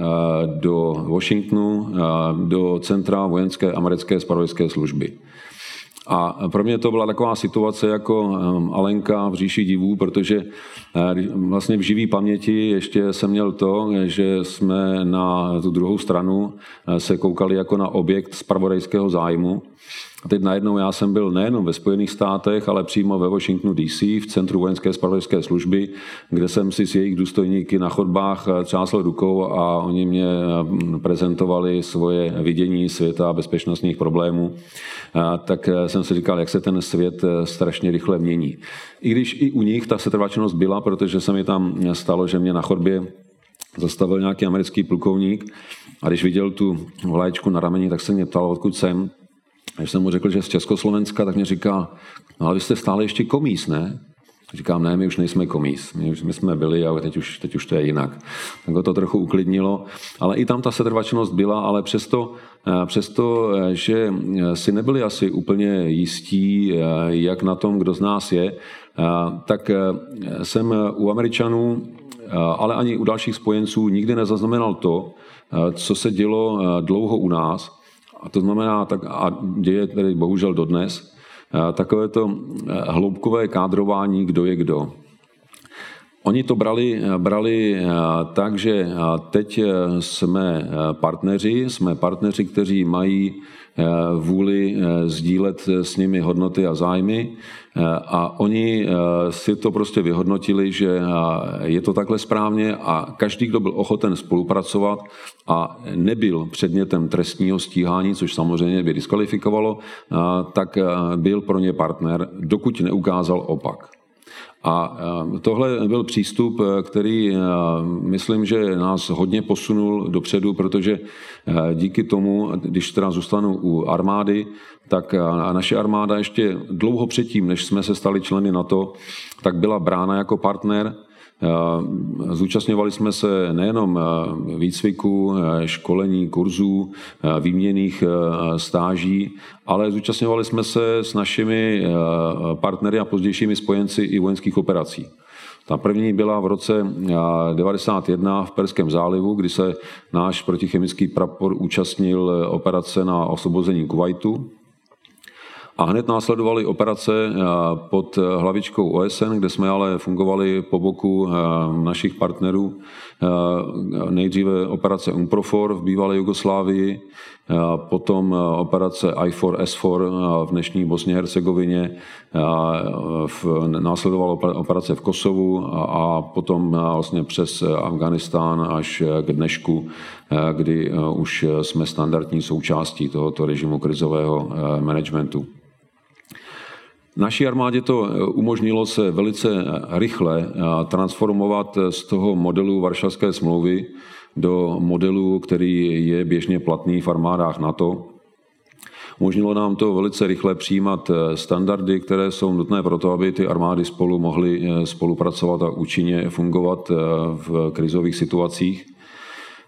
do Washingtonu, eh, do centra vojenské americké spravodajské služby. A pro mě to byla taková situace jako eh, Alenka v říši divů, protože vlastně v živý paměti ještě jsem měl to, že jsme na tu druhou stranu se koukali jako na objekt spravodajského zájmu. A teď najednou já jsem byl nejenom ve Spojených státech, ale přímo ve Washingtonu DC, v Centru vojenské spravodajské služby, kde jsem si s jejich důstojníky na chodbách třásl rukou a oni mě mm, prezentovali svoje vidění světa a bezpečnostních problémů. A tak eh, jsem si říkal, jak se ten svět eh, strašně rychle mění. I když i u nich ta setrvačnost byla, protože se mi tam stalo, že mě na chodbě zastavil nějaký americký plukovník a když viděl tu vlaječku na rameni, tak se mě ptal, odkud jsem. Když jsem mu řekl, že z Československa, tak mě říká, no ale vy jste stále ještě komís, ne? Říkám, ne, my už nejsme komís, my, už, my jsme byli a teď už, teď už to je jinak. Tak ho to trochu uklidnilo, ale i tam ta setrvačnost byla, ale přesto, eh, přesto, eh, že si nebyli asi úplně jistí, eh, jak na tom, kdo z nás je, tak jsem u Američanů, ale ani u dalších spojenců nikdy nezaznamenal to, co se dělo dlouho u nás, a to znamená, tak, a děje tedy bohužel dodnes, takové to hloubkové kádrování, kdo je kdo. Oni to brali, brali tak, že teď jsme partneři, jsme partneři, kteří mají vůli sdílet s nimi hodnoty a zájmy a oni si to prostě vyhodnotili, že je to takhle správně a každý, kdo byl ochoten spolupracovat a nebyl předmětem trestního stíhání, což samozřejmě by diskvalifikovalo, tak byl pro ně partner, dokud neukázal opak. A tohle byl přístup, který myslím, že nás hodně posunul dopředu, protože díky tomu, když teda zůstanu u armády, tak naše armáda ještě dlouho předtím, než jsme se stali členy NATO, tak byla brána jako partner Zúčastňovali jsme se nejenom výcviku, školení, kurzů, výměných stáží, ale zúčastňovali jsme se s našimi partnery a pozdějšími spojenci i vojenských operací. Ta první byla v roce 1991 v Perském zálivu, kdy se náš protichemický prapor účastnil operace na osvobození Kuwaitu. A hned následovaly operace eh, pod hlavičkou OSN, kde jsme ale fungovali po boku eh, našich partnerů. Eh, nejdříve operace UNPROFOR v bývalé Jugoslávii, potom operace I4S4 v dnešní Bosně Hercegovině, následovala operace v Kosovu a potom vlastně přes Afganistán až k dnešku, kdy už jsme standardní součástí tohoto režimu krizového managementu. Naší armádě to eh, umožnilo se velice eh, rychle eh, transformovat z toho modelu Varšavské smlouvy do modelu, který je běžně platný v armádách NATO. Umožnilo nám to velice rychle přijímat standardy, které jsou nutné pro to, aby ty armády spolu mohly spolupracovat a účinně fungovat v krizových situacích.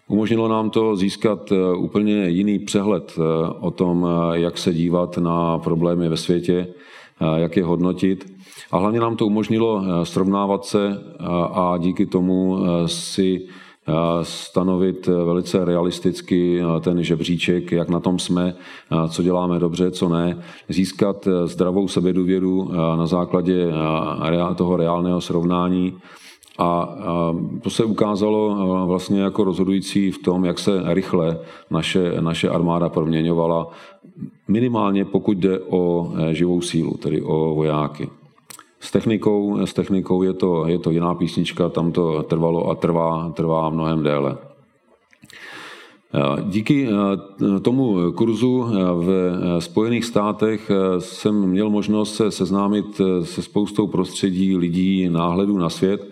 Umožnilo nám to získat úplně jiný přehled o tom, jak se dívat na problémy ve světě, jak je hodnotit. A hlavně nám to umožnilo srovnávat se a díky tomu si stanovit velice realisticky ten žebříček, jak na tom jsme, co děláme dobře, co ne, získat zdravou sebedůvěru na základě toho reálného srovnání a to se ukázalo vlastně jako rozhodující v tom, jak se rychle naše, naše armáda proměňovala, minimálně pokud jde o živou sílu, tedy o vojáky. S technikou, s technikou je, to, je to jiná písnička, tam to trvalo a trvá, trvá mnohem déle. Díky eh, tomu kurzu eh, v Spojených státech eh, jsem měl možnost se seznámit se spoustou prostředí lidí, náhledů na svět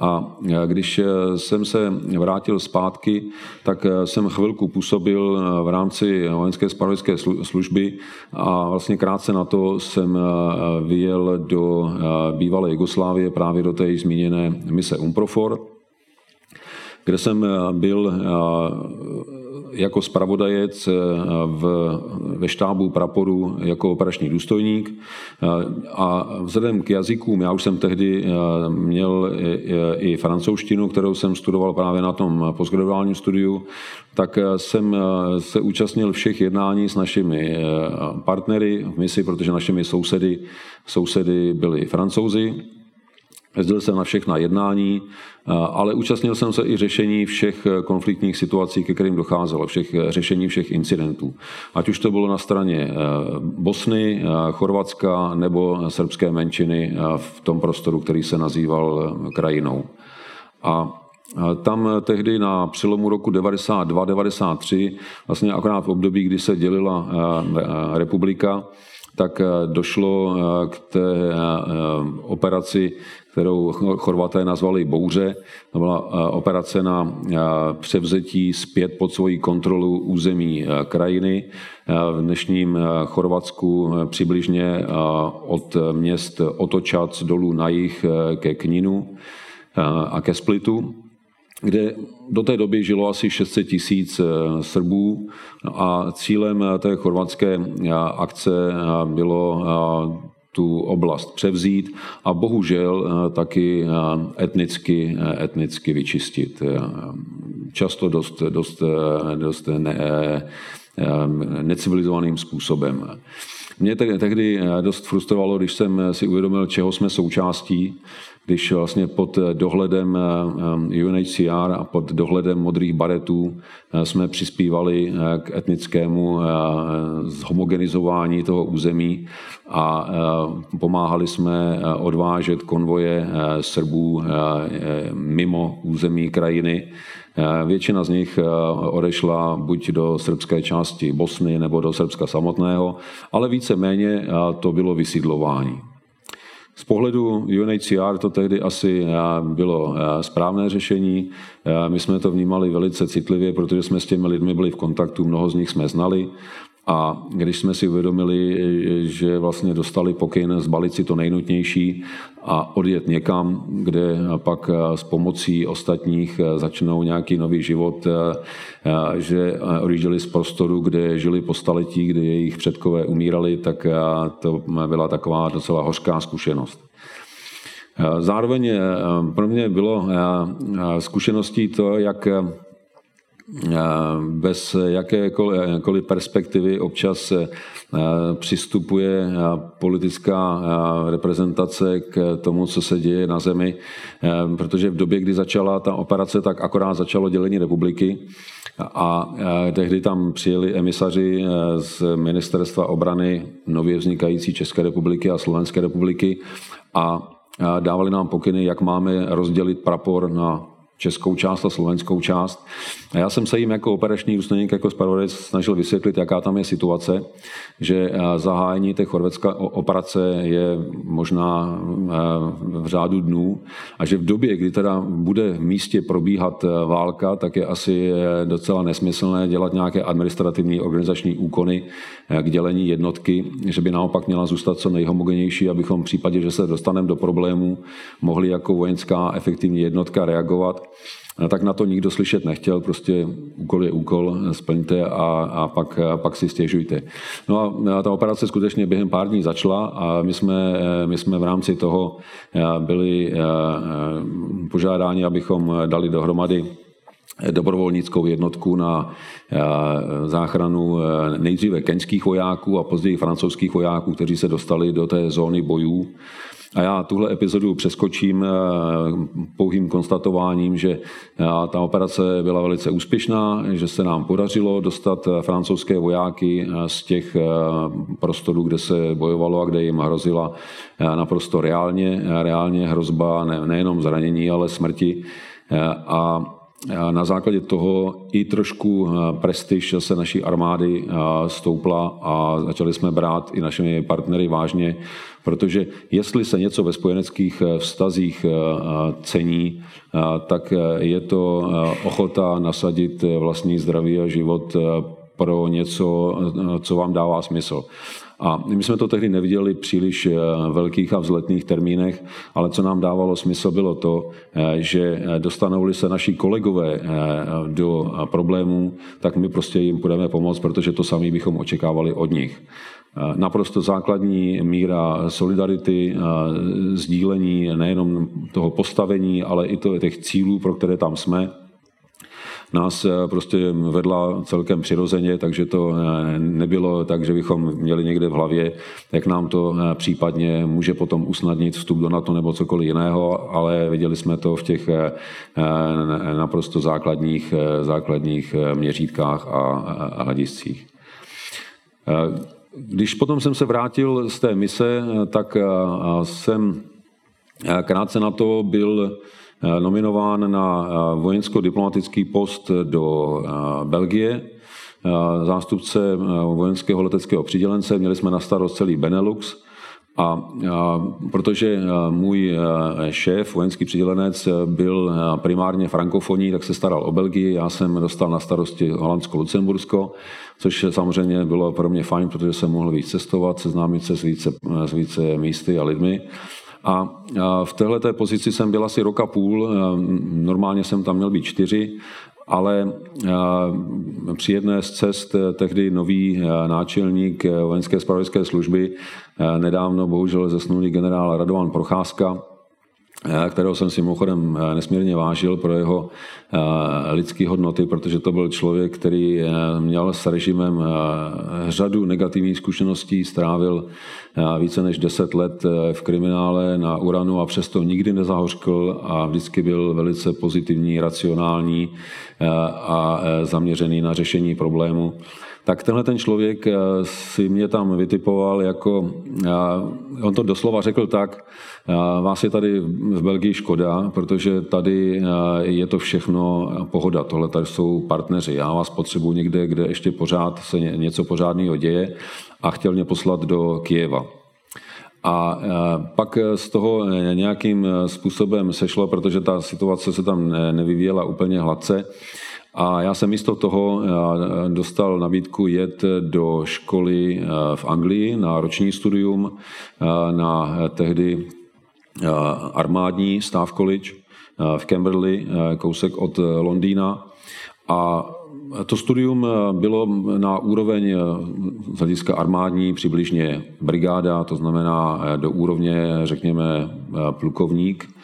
a když eh, jsem se vrátil zpátky, tak eh, jsem chvilku působil v rámci vojenské spravodajské služby a vlastně krátce na to jsem vyjel do bývalé Jugoslávie právě do té zmíněné mise UMPROFOR, kde jsem byl jako spravodajec eh, v, ve štábu praporu jako operační důstojník. Eh, a vzhledem k jazykům, já už jsem tehdy eh, měl i francouzštinu, kterou jsem studoval právě na tom postgraduálním studiu, tak jsem se účastnil všech jednání s našimi partnery v misi, protože našimi sousedy, sousedy byli francouzi, Jezdil jsem na všechna jednání, ale účastnil jsem se i řešení všech konfliktních situací, ke kterým docházelo, všech řešení všech incidentů. Ať už to bylo na straně Bosny, Chorvatska nebo srbské menšiny v tom prostoru, který se nazýval krajinou. A tam tehdy na přelomu roku 92-93, vlastně akorát v období, kdy se dělila republika, tak došlo k té operaci kterou Chorvaté nazvali Bouře. To byla eh, operace na eh, převzetí zpět pod svoji kontrolu území eh, krajiny. V dnešním Chorvatsku přibližně od měst Otočac dolů na jih ke Kninu a ke Splitu kde do té doby žilo asi 600 tisíc Srbů a cílem té chorvatské akce bylo tu oblast převzít a bohužel eh, taky eh, etnicky, eh, etnicky vyčistit. Často dost, dost, dost ne, necivilizovaným způsobem. Mě tehdy dost frustrovalo, když jsem si uvědomil, čeho jsme součástí, když vlastně pod dohledem UNHCR a pod dohledem modrých baretů jsme přispívali k etnickému zhomogenizování toho území a pomáhali jsme odvážet konvoje Srbů mimo území krajiny. Většina z nich odešla buď do srbské části Bosny nebo do Srbska samotného, ale více-méně to bylo vysídlování. Z pohledu UNHCR to tehdy asi bylo správné řešení. My jsme to vnímali velice citlivě, protože jsme s těmi lidmi byli v kontaktu, mnoho z nich jsme znali a když jsme si uvědomili, že vlastně dostali pokyn zbalit si to nejnutnější a odjet někam, kde pak s pomocí ostatních začnou nějaký nový život, že odjížděli z prostoru, kde žili po staletí, kde jejich předkové umírali, tak to byla taková docela hořká zkušenost. Zároveň pro mě bylo zkušeností to, jak bez jakékoliv perspektivy občas přistupuje politická reprezentace k tomu, co se děje na zemi, protože v době, kdy začala ta operace, tak akorát začalo dělení republiky. A tehdy tam přijeli emisaři z ministerstva obrany nově vznikající České republiky a Slovenské republiky a dávali nám pokyny, jak máme rozdělit prapor na českou část a slovenskou část. A já jsem se jim jako operační důstojník, jako zpravodajec snažil vysvětlit, jaká tam je situace, že eh, zahájení té chorvatské operace je možná eh, v řádu dnů a že v době, kdy teda bude v místě probíhat eh, válka, tak je asi docela nesmyslné dělat nějaké administrativní organizační úkony k dělení jednotky, že by naopak měla zůstat co nejhomogenější, abychom v případě, že se dostaneme do problémů, mohli jako vojenská efektivní jednotka reagovat tak na to nikdo slyšet nechtěl, prostě úkol je úkol, splňte a, a pak, a pak si stěžujte. No a ta operace skutečně během pár dní začala a my jsme, my jsme v rámci toho byli požádáni, abychom dali dohromady dobrovolnickou jednotku na záchranu nejdříve keňských vojáků a později francouzských vojáků, kteří se dostali do té zóny bojů. A já tuhle epizodu přeskočím eh, pouhým konstatováním, že eh, ta operace byla velice úspěšná, že se nám podařilo dostat eh, francouzské vojáky z těch prostorů, kde se bojovalo a kde jim hrozila naprosto reálně, reálně hrozba ne, nejenom zranění, ale smrti. A na základě toho i trošku prestiž se naší armády stoupla a začali jsme brát i našimi partnery vážně Protože jestli se něco ve spojeneckých eh, vztazích eh, eh, cení, tak je to ochota nasadit vlastní zdraví a život pro něco, co vám dává smysl. A my jsme to tehdy neviděli příliš velkých a vzletných termínech, ale co nám dávalo smysl bylo to, že dostanou-li se naši kolegové do problémů, tak my prostě jim budeme pomoct, protože to sami bychom očekávali od nich. Naprosto základní míra solidarity, sdílení nejenom toho postavení, ale i těch cílů, pro které tam jsme, nás e, prostě vedla celkem přirozeně, takže to nebylo tak, že bychom měli někde v hlavě, jak nám to případně může potom usnadnit vstup do NATO nebo cokoliv jiného, ale viděli jsme to v těch naprosto základních, základních měřítkách a hlediscích. Když potom jsem se vrátil z té mise, tak jsem krátce na to byl nominován na vojensko-diplomatický post do Belgie, zástupce vojenského leteckého přidělence. Měli jsme na starost celý Benelux a, a protože můj šéf, vojenský přidělenec, byl primárně frankofoní, tak se staral o Belgii, já jsem dostal na starosti Holandsko-Lucembursko, což samozřejmě bylo pro mě fajn, protože jsem mohl víc cestovat, seznámit se s více, s více místy a lidmi. A v této pozici jsem byl asi roka půl, normálně jsem tam měl být čtyři, ale při jedné z cest eh, tehdy nový eh, náčelník eh, vojenské spravodajské služby, nedávno bohužel zesnulý generál Radovan Procházka, kterého jsem si mimochodem nesmírně vážil pro jeho lidské hodnoty, protože to byl člověk, který měl s režimem řadu negativních zkušeností, strávil více než deset let v kriminále na uranu a přesto nikdy nezahořkl a vždycky byl velice pozitivní, racionální a zaměřený na řešení problému tak tenhle ten člověk si mě tam vytipoval jako, on to doslova řekl tak, vás je tady v Belgii škoda, protože tady je to všechno pohoda, tohle tady jsou partneři, já vás potřebuji někde, kde ještě pořád se něco pořádného děje a chtěl mě poslat do Kijeva. A pak z toho nějakým způsobem sešlo, protože ta situace se tam nevyvíjela úplně hladce, a já jsem místo toho dostal nabídku jet do školy v Anglii na roční studium na tehdy armádní Staff College v Camberley, kousek od Londýna. A to studium bylo na úroveň z hlediska armádní přibližně brigáda, to znamená do úrovně, řekněme, plukovník.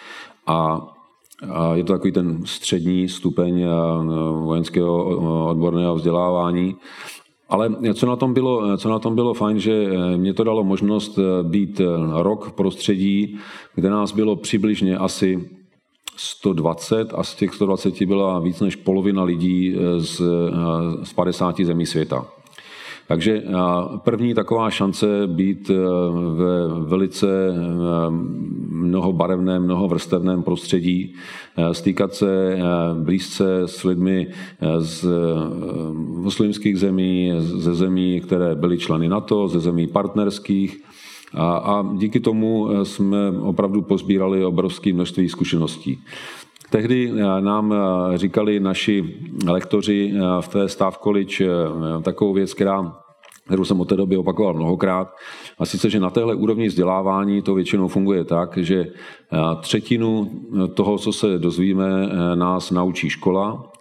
A je to takový ten střední stupeň vojenského odborného vzdělávání. Ale co na, tom bylo, co na tom bylo fajn, že mě to dalo možnost být rok v prostředí, kde nás bylo přibližně asi 120 a z těch 120 byla víc než polovina lidí z, z 50 zemí světa. Takže první taková šance být ve velice mnohobarevném, mnohovrstevném prostředí, stýkat se blízce s lidmi z muslimských zemí, ze zemí, které byly členy NATO, ze zemí partnerských, a, a díky tomu jsme opravdu pozbírali obrovské množství zkušeností. Tehdy eh, nám eh, říkali naši lektoři eh, v té College takovou věc, která kterou jsem od té doby opakoval mnohokrát. A sice, že na téhle úrovni vzdělávání to většinou funguje tak, že třetinu toho, co se dozvíme, nás naučí škola,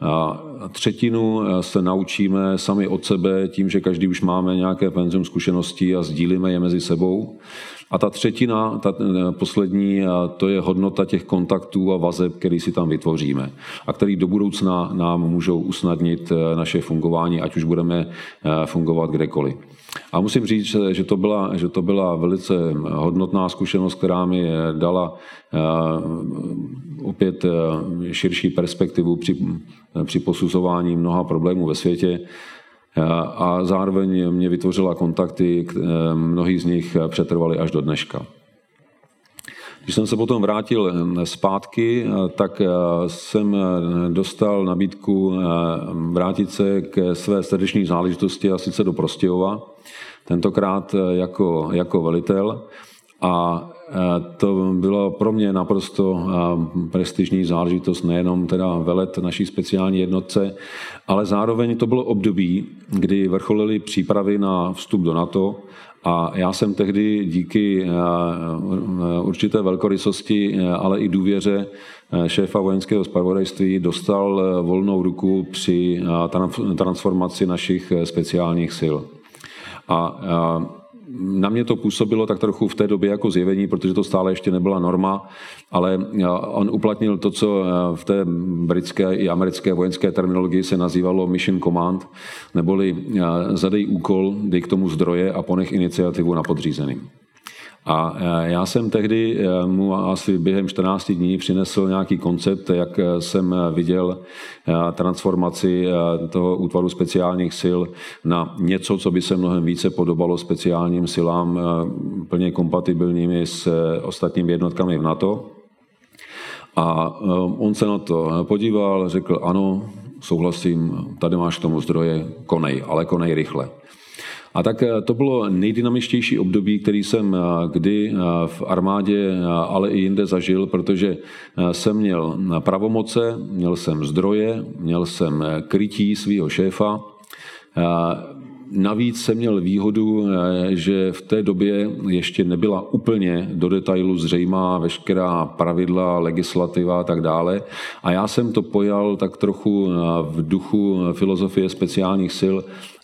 a třetinu se naučíme sami od sebe tím, že každý už máme nějaké penzum zkušeností a sdílíme je mezi sebou. A ta třetina, ta eh, poslední, to je hodnota těch kontaktů a vazeb, který si tam vytvoříme a který do budoucna nám můžou usnadnit eh, naše fungování, ať už budeme eh, fungovat kdekoliv. A musím říct, že to byla, že to byla velice hodnotná zkušenost, která mi dala opět širší perspektivu při, při posuzování mnoha problémů ve světě a zároveň mě vytvořila kontakty, mnohý z nich přetrvali až do dneška. Když jsem se potom vrátil zpátky, tak jsem dostal nabídku vrátit se k své srdeční záležitosti a sice do Prostějova, tentokrát jako, jako velitel. A to bylo pro mě naprosto prestižní záležitost, nejenom teda velet naší speciální jednotce, ale zároveň to bylo období, kdy vrcholily přípravy na vstup do NATO a já jsem tehdy díky určité velkorysosti, ale i důvěře šéfa vojenského spravodajství dostal volnou ruku při transformaci našich speciálních sil. A na mě to působilo tak trochu v té době jako zjevení, protože to stále ještě nebyla norma, ale on uplatnil to, co v té britské i americké vojenské terminologii se nazývalo mission command, neboli zadej úkol, dej k tomu zdroje a ponech iniciativu na podřízeným. A e, já jsem tehdy e, mu asi během 14 dní přinesl nějaký koncept, jak e, jsem viděl transformaci toho útvaru speciálních sil na něco, co by se mnohem více podobalo speciálním silám plně kompatibilními s ostatními jednotkami v NATO. A on se na to podíval, řekl ano, souhlasím, tady máš k tomu zdroje, konej, ale konej rychle. A tak eh, to bylo nejdynamičtější období, který jsem eh, kdy eh, v armádě, ale i jinde zažil, protože jsem měl pravomoce, měl jsem zdroje, měl jsem krytí svého šéfa, Navíc jsem měl výhodu, že v té době ještě nebyla úplně do detailu zřejmá veškerá pravidla, legislativa a tak dále. A já jsem to pojal tak trochu v duchu filozofie speciálních sil,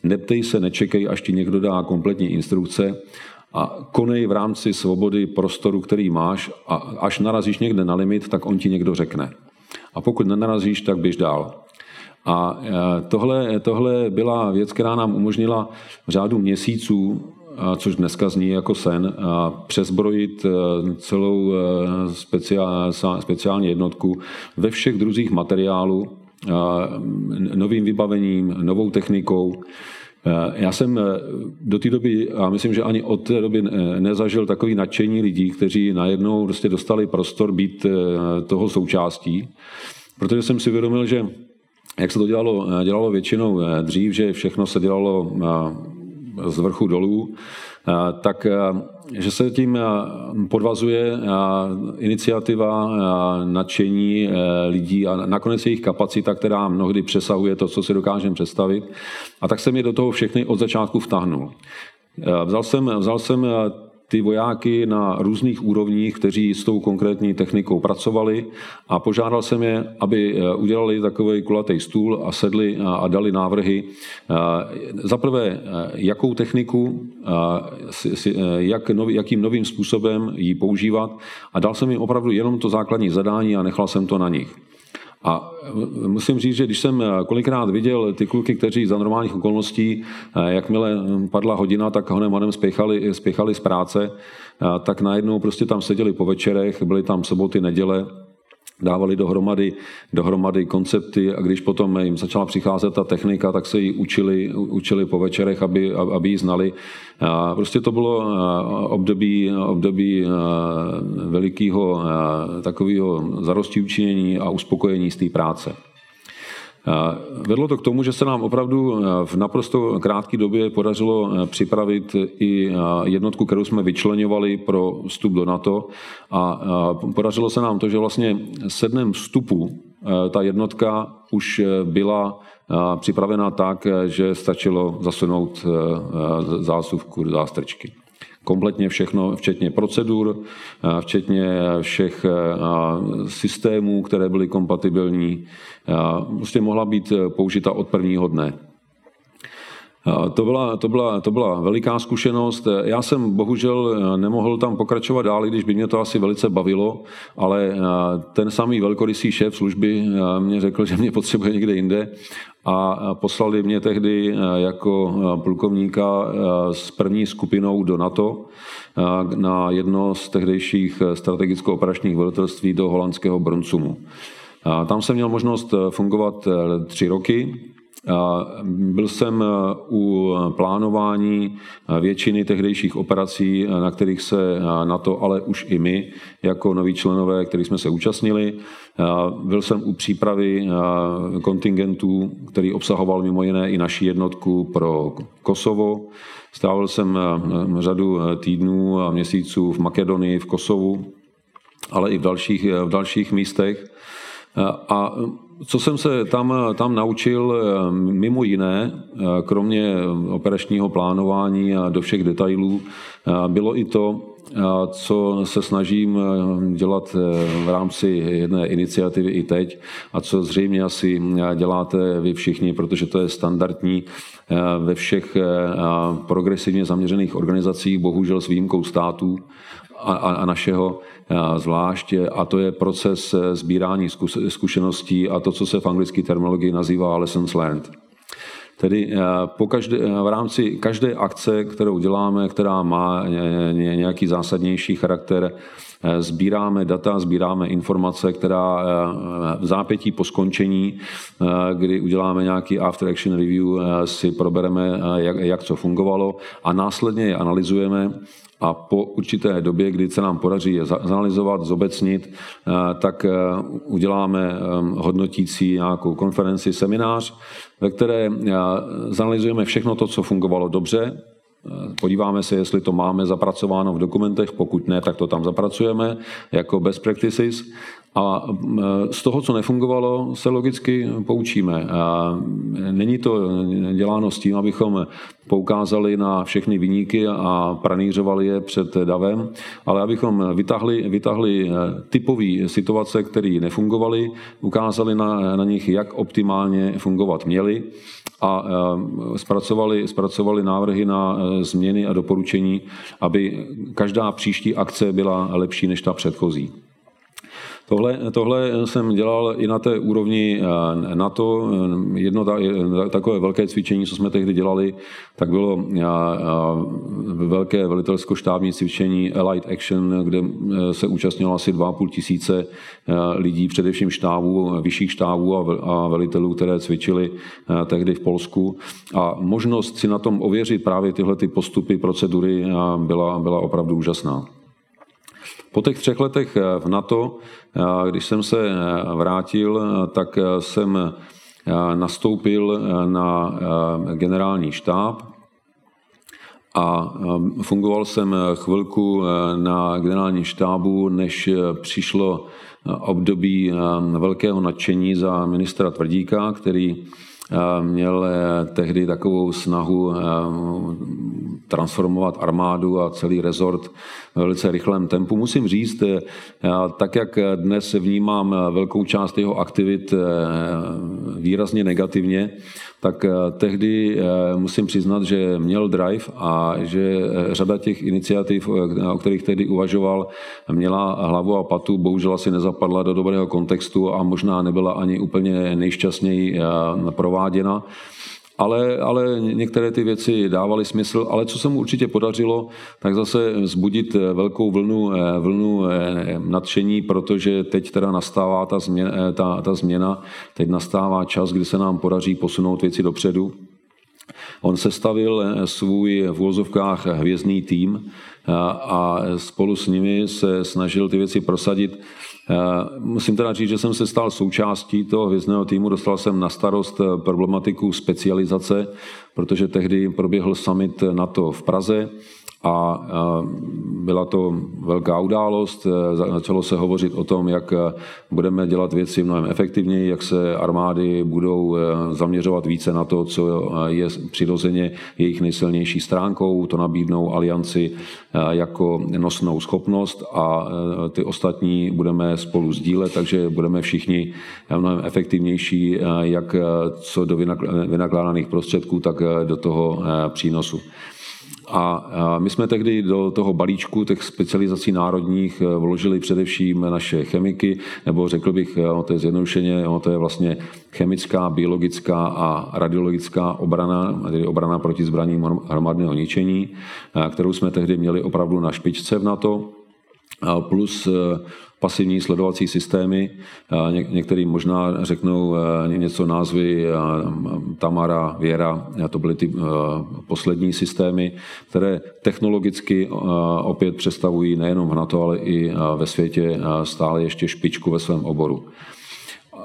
Neptej se, nečekej, až ti někdo dá kompletní instrukce a konej v rámci svobody prostoru, který máš a až narazíš někde na limit, tak on ti někdo řekne. A pokud nenarazíš, tak běž dál. A e, tohle, tohle byla věc, která nám umožnila v řádu měsíců, což dneska zní jako sen, přezbrojit e, celou e, speciál, speciální jednotku ve všech druzích materiálů, novým vybavením, novou technikou. Já jsem do té doby, a myslím, že ani od té doby nezažil takový nadšení lidí, kteří najednou prostě dostali prostor být toho součástí, protože jsem si uvědomil, že jak se to dělalo, dělalo většinou dřív, že všechno se dělalo z vrchu dolů, tak že se tím podvazuje iniciativa, nadšení lidí a nakonec jejich kapacita, která mnohdy přesahuje to, co si dokážeme představit. A tak jsem je do toho všechny od začátku vtahnul. Vzal jsem, vzal jsem ty vojáky na různých úrovních, kteří s tou konkrétní technikou pracovali a požádal jsem je, aby eh, udělali takový kulatý stůl a sedli a dali návrhy. Eh, za prvé, eh, jakou techniku, jak jakým novým způsobem ji používat a dal jsem jim opravdu jenom to základní zadání a nechal jsem to na nich. A musím říct, že když jsem kolikrát viděl ty kluky, kteří za normálních okolností, jakmile padla hodina, tak honem honem spěchali, spěchali z práce, tak najednou prostě tam seděli po večerech, byly tam soboty, neděle, dávali dohromady, dohromady koncepty a když potom jim začala přicházet ta technika, tak se ji učili, učili po večerech, aby, aby ji znali. A prostě to bylo období, období velikého takového zarosti učinění a uspokojení z té práce. Vedlo to k tomu, že se nám opravdu v naprosto krátké době podařilo připravit i jednotku, kterou jsme vyčlenovali pro vstup do NATO. A podařilo se nám to, že vlastně sednem vstupu ta jednotka už byla připravena tak, že stačilo zasunout zásuvku do zástrčky kompletně všechno, včetně procedur, včetně všech systémů, které byly kompatibilní. Prostě mohla být použita od prvního dne. To byla, to, byla, to byla veliká zkušenost. Já jsem bohužel nemohl tam pokračovat dál, když by mě to asi velice bavilo, ale ten samý velkorysý šéf služby mě řekl, že mě potřebuje někde jinde a poslali mě tehdy jako plukovníka s první skupinou do NATO na jedno z tehdejších strategicko-operačních velitelství do holandského Bronsumu. Tam jsem měl možnost fungovat tři roky byl jsem e, u plánování většiny tehdejších operací, e, na kterých se na to, ale už i my, jako noví členové, kterých jsme se účastnili. Byl jsem u přípravy kontingentů, který obsahoval mimo jiné i naši jednotku pro Kosovo. Strávil jsem e, řadu týdnů a měsíců v Makedonii, v Kosovu, ale i v dalších, v dalších místech. A co jsem se tam, tam naučil, eh, mimo jiné, eh, kromě operačního plánování a do všech detailů, eh, bylo i to, co se snažím dělat v rámci jedné iniciativy i teď a co zřejmě asi děláte vy všichni, protože to je standardní ve všech progresivně zaměřených organizacích, bohužel s výjimkou států a, a našeho zvlášť, a to je proces eh, sbírání zkušeností a to, co se v anglické terminologii nazývá lessons learned. Tedy eh, po každé, eh, v rámci každé akce, kterou děláme, která má nějaký zásadnější charakter, sbíráme data, sbíráme informace, která v zápětí po skončení, kdy uděláme nějaký after action review, si probereme, jak, jak co fungovalo a následně je analyzujeme a po určité době, kdy se nám podaří je zanalizovat, zobecnit, eh, tak eh, uděláme ehm, hodnotící nějakou konferenci, seminář, ve které eh, zanalizujeme všechno to, co fungovalo dobře, Podíváme se, jestli to máme zapracováno v dokumentech, pokud ne, tak to tam zapracujeme jako best practices a z toho, co nefungovalo, se logicky poučíme. A není to děláno s tím, abychom poukázali na všechny vyníky a pranířovali je před davem, ale abychom vytahli, vytahli eh, typové situace, které nefungovaly, ukázali na, na nich, jak optimálně fungovat měly a eh, zpracovali, zpracovali návrhy na eh, změny a doporučení, aby každá příští akce byla lepší než ta předchozí. Tohle, tohle jsem dělal i na té úrovni eh, NATO. Jedno takové velké cvičení, co jsme tehdy dělali, tak bylo eh, eh, velké velitelsko-štábní cvičení Allied Action, kde se účastnilo asi 2,5 tisíce lidí, především štábů, vyšších štábů a velitelů, které cvičili tehdy v Polsku. A možnost si na tom ověřit právě tyhle ty postupy, procedury byla, byla opravdu úžasná. Po těch třech letech eh, v NATO, eh, když jsem se eh, vrátil, tak jsem nastoupil na generální štáb a fungoval jsem chvilku na generálním štábu, než přišlo období velkého nadšení za ministra Tvrdíka, který měl eh, tehdy takovou snahu transformovat armádu a celý rezort v velice rychlém tempu. Musím říct, eh, tak jak dnes vnímám velkou část jeho aktivit výrazně negativně, tak tehdy musím přiznat, že měl drive a že řada těch iniciativ, o kterých tehdy uvažoval, měla hlavu a patu, bohužel asi nezapadla do dobrého kontextu a možná nebyla ani úplně nejšťastněji prováděna. Ale, ale některé ty věci dávaly smysl, ale co se mu určitě podařilo, tak zase vzbudit velkou vlnu, vlnu nadšení, protože teď teda nastává ta změna, ta, ta změna, teď nastává čas, kdy se nám podaří posunout věci dopředu. On sestavil svůj v úvozovkách hvězdný tým a spolu s nimi se snažil ty věci prosadit. Musím teda říct, že jsem se stal součástí toho hvězdného týmu, dostal jsem na starost problematiku specializace, protože tehdy proběhl summit NATO v Praze a byla to velká událost. Začalo se hovořit o tom, jak budeme dělat věci mnohem efektivněji, jak se armády budou zaměřovat více na to, co je přirozeně jejich nejsilnější stránkou, to nabídnou alianci jako nosnou schopnost a ty ostatní budeme spolu sdílet, takže budeme všichni mnohem efektivnější, jak co do vynakládaných prostředků, tak do toho přínosu. A my jsme tehdy do toho balíčku těch specializací národních eh, vložili především naše chemiky, nebo řekl bych, eh, to je zjednodušeně, to je vlastně chemická, biologická a radiologická obrana, tedy obrana proti zbraním hromadného ničení, eh, kterou jsme tehdy měli opravdu na špičce v NATO, plus pasivní sledovací systémy. Některým možná řeknou e, něco názvy Tamara, Věra, to byly ty e, poslední systémy, které technologicky opět představují nejenom v NATO, ale i ve světě stále ještě špičku ve svém oboru.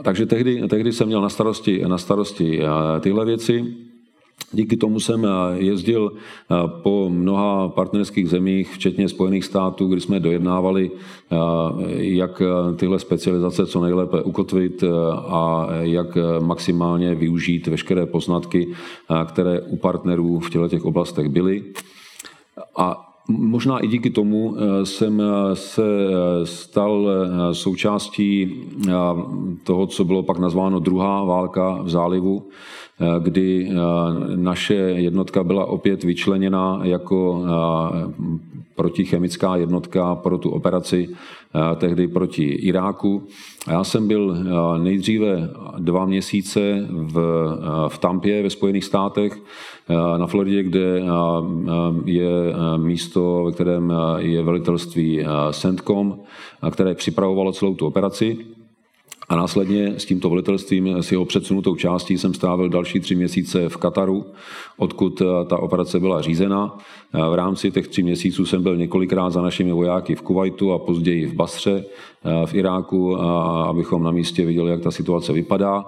Takže tehdy, tehdy jsem měl na starosti, na starosti tyhle věci. Díky tomu jsem eh, jezdil eh, po mnoha partnerských zemích, včetně Spojených států, kdy jsme dojednávali, eh, jak tyhle specializace co nejlépe ukotvit a jak maximálně využít veškeré poznatky, které u partnerů v těchto těch oblastech byly. A Možná i díky tomu jsem se stal součástí toho, co bylo pak nazváno druhá válka v zálivu, Eh, kdy eh, naše jednotka byla opět vyčleněna jako eh, protichemická jednotka pro tu operaci tehdy proti Iráku. Já jsem byl nejdříve dva měsíce v, v Tampě ve Spojených státech, na Floridě, kde je místo, ve kterém je velitelství CENTCOM, které připravovalo celou tu operaci. A následně s tímto velitelstvím, s jeho předsunutou částí jsem strávil další tři měsíce v Kataru, odkud eh, ta operace byla řízena. Eh, v rámci těch tří měsíců jsem byl několikrát za našimi vojáky v Kuwaitu a později v Basře eh, v Iráku, abychom na místě viděli, jak ta situace vypadá.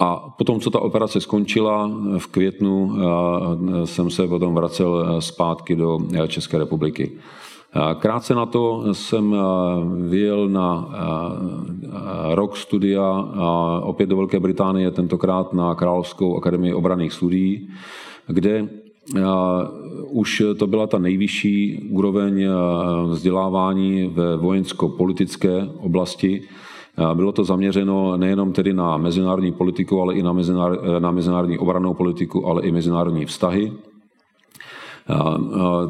A potom, co ta operace skončila v květnu, jsem se potom vracel zpátky do České republiky. Krátce na to jsem vyjel na rok studia opět do Velké Británie, tentokrát na Královskou akademii obraných studií, kde už to byla ta nejvyšší úroveň vzdělávání ve vojensko-politické oblasti. Bylo to zaměřeno nejenom tedy na mezinárodní politiku, ale i na, mezinárodní obranou politiku, ale i mezinárodní vztahy.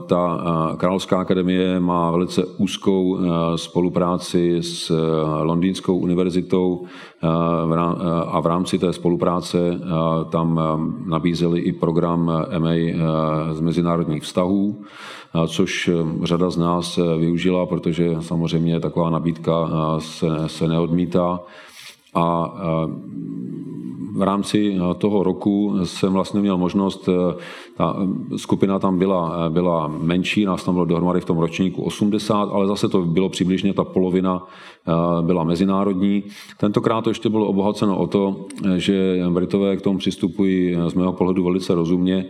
Ta Královská akademie má velice úzkou spolupráci s Londýnskou univerzitou a v rámci té spolupráce tam nabízeli i program MA z mezinárodních vztahů, což řada z nás využila, protože samozřejmě taková nabídka se, se neodmítá. A v rámci eh, toho roku jsem vlastně měl možnost, eh, ta eh, skupina tam byla, byla menší, nás tam bylo dohromady v tom ročníku 80, ale zase to bylo přibližně ta polovina byla mezinárodní. Tentokrát to ještě bylo obohaceno o to, že Britové k tomu přistupují z mého pohledu velice rozumně,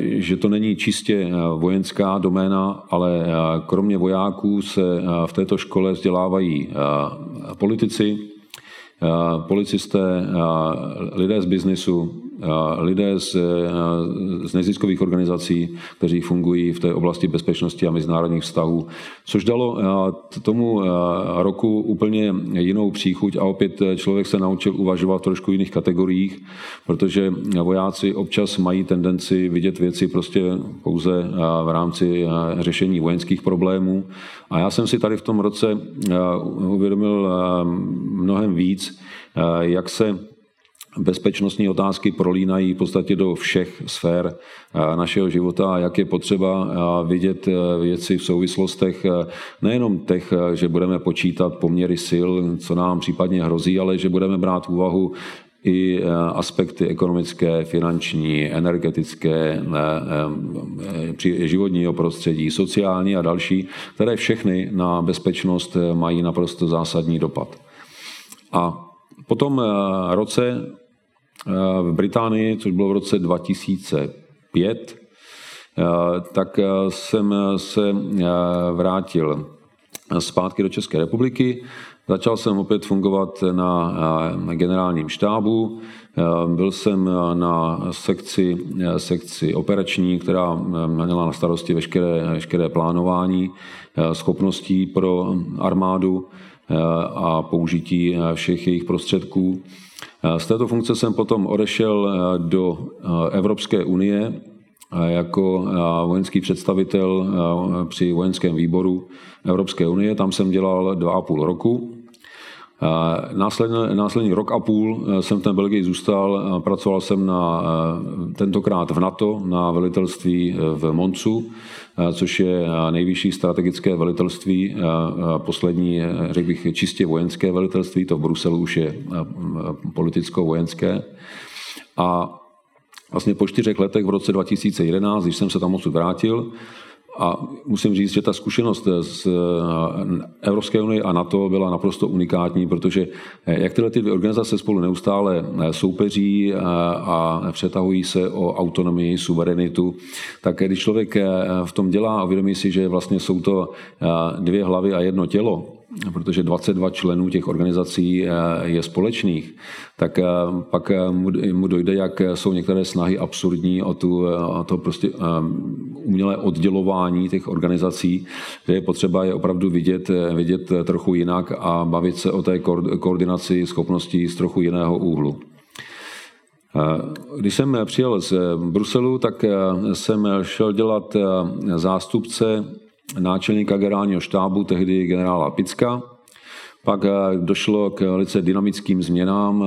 že to není čistě vojenská doména, ale kromě vojáků se v této škole vzdělávají politici, policisté, lidé z biznisu, lidé z, z neziskových organizací, kteří fungují v té oblasti bezpečnosti a mezinárodních vztahů, což dalo tomu roku úplně jinou příchuť a opět člověk se naučil uvažovat v trošku jiných kategoriích, protože vojáci občas mají tendenci vidět věci prostě pouze v rámci řešení vojenských problémů. A já jsem si tady v tom roce uvědomil mnohem víc, jak se bezpečnostní otázky prolínají v podstatě do všech sfér našeho života a jak je potřeba vidět věci v souvislostech nejenom těch, že budeme počítat poměry sil, co nám případně hrozí, ale že budeme brát v úvahu i aspekty ekonomické, finanční, energetické, životního prostředí, sociální a další, které všechny na bezpečnost mají naprosto zásadní dopad. A po tom roce v Británii, což bylo v roce 2005, tak jsem se vrátil zpátky do České republiky. Začal jsem opět fungovat na generálním štábu. Byl jsem na sekci, sekci operační, která měla na starosti veškeré, veškeré plánování schopností pro armádu a použití všech jejich prostředků. Z této funkce jsem potom odešel eh, do eh, Evropské unie eh, jako vojenský představitel při vojenském výboru Evropské unie. Tam jsem dělal dva a půl roku. Následný, následný rok a půl jsem v té Belgii zůstal, pracoval jsem na, tentokrát v NATO na velitelství v Moncu, což je nejvyšší strategické velitelství, poslední, řekl bych, čistě vojenské velitelství, to v Bruselu už je politicko-vojenské. A vlastně po čtyřech letech v roce 2011, když jsem se tam odsud vrátil, a musím říct, že ta zkušenost z eh, Evropské unie a NATO byla naprosto unikátní, protože eh, jak tyhle ty dvě organizace spolu neustále eh, soupeří a přetahují se o autonomii, suverenitu, tak když člověk v tom dělá a uvědomí si, že vlastně jsou to dvě hlavy a jedno tělo, protože 22 členů těch organizací je společných, tak pak mu dojde, jak jsou některé snahy absurdní o, tu, o to prostě umělé oddělování těch organizací, že je potřeba je opravdu vidět, vidět trochu jinak a bavit se o té koordinaci schopností z trochu jiného úhlu. Když jsem přijel z Bruselu, tak jsem šel dělat zástupce náčelníka generálního štábu, tehdy generála Picka. Pak došlo k velice dynamickým změnám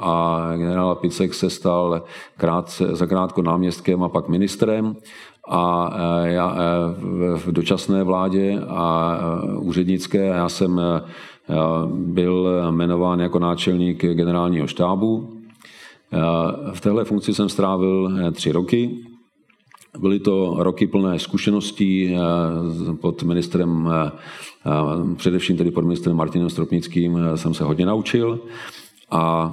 a generál Picek se stal krátce, zakrátko náměstkem a pak ministrem a e, já v dočasné vládě a úřednické já jsem byl jmenován jako náčelník generálního štábu. V téhle funkci jsem strávil tři roky. Byly to roky plné zkušeností pod ministrem, především tedy pod ministrem Martinem Stropnickým jsem se hodně naučil a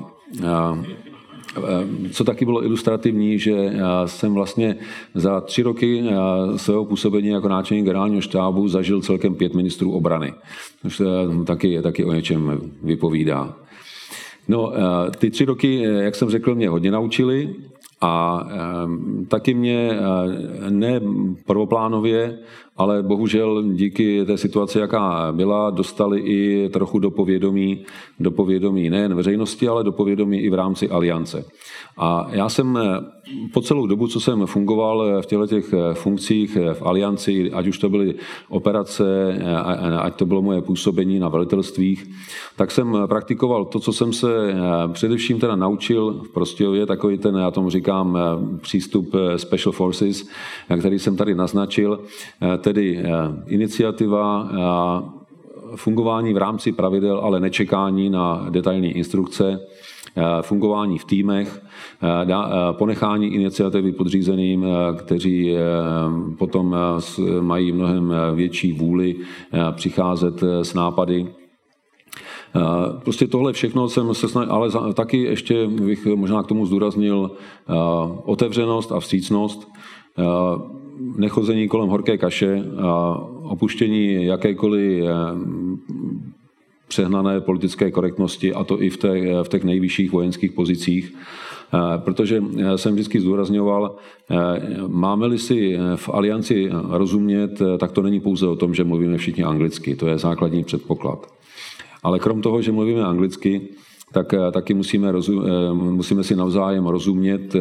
Eh, co taky bylo ilustrativní, že jsem vlastně za tři roky eh, svého působení jako náčelník generálního štábu zažil celkem pět ministrů obrany. Což taky, taky o něčem vypovídá. No, eh, ty tři roky, jak jsem řekl, mě hodně naučili a taky mě ne prvoplánově, ale bohužel díky té situaci, jaká byla, dostali i trochu do povědomí, do povědomí nejen veřejnosti, ale do povědomí i v rámci aliance. A já jsem eh, po celou dobu, co jsem fungoval eh, v těchto těch eh, funkcích v alianci, ať už to byly operace, ať to bylo moje působení na velitelstvích, tak jsem praktikoval to, co jsem se především teda naučil v Prostějově, takový ten, já tomu říkám, přístup Special Forces, který jsem tady naznačil, tedy iniciativa fungování v rámci pravidel, ale nečekání na detailní instrukce, Eh, fungování v týmech, eh, eh, ponechání iniciativy podřízeným, kteří potom mají mnohem větší vůli přicházet s nápady. Prostě tohle všechno jsem se snažil, ale taky ještě bych možná k tomu zdůraznil otevřenost a vstřícnost, nechození kolem horké kaše, opuštění jakékoliv přehnané politické korektnosti, a to i v těch, v těch nejvyšších vojenských pozicích. Eh, protože jsem vždycky zdůrazňoval, eh, máme-li si v alianci rozumět, eh, tak to není pouze o tom, že mluvíme všichni anglicky, to je základní předpoklad. Ale krom toho, že mluvíme anglicky, tak eh, taky musíme, rozum, eh, musíme si navzájem rozumět, eh,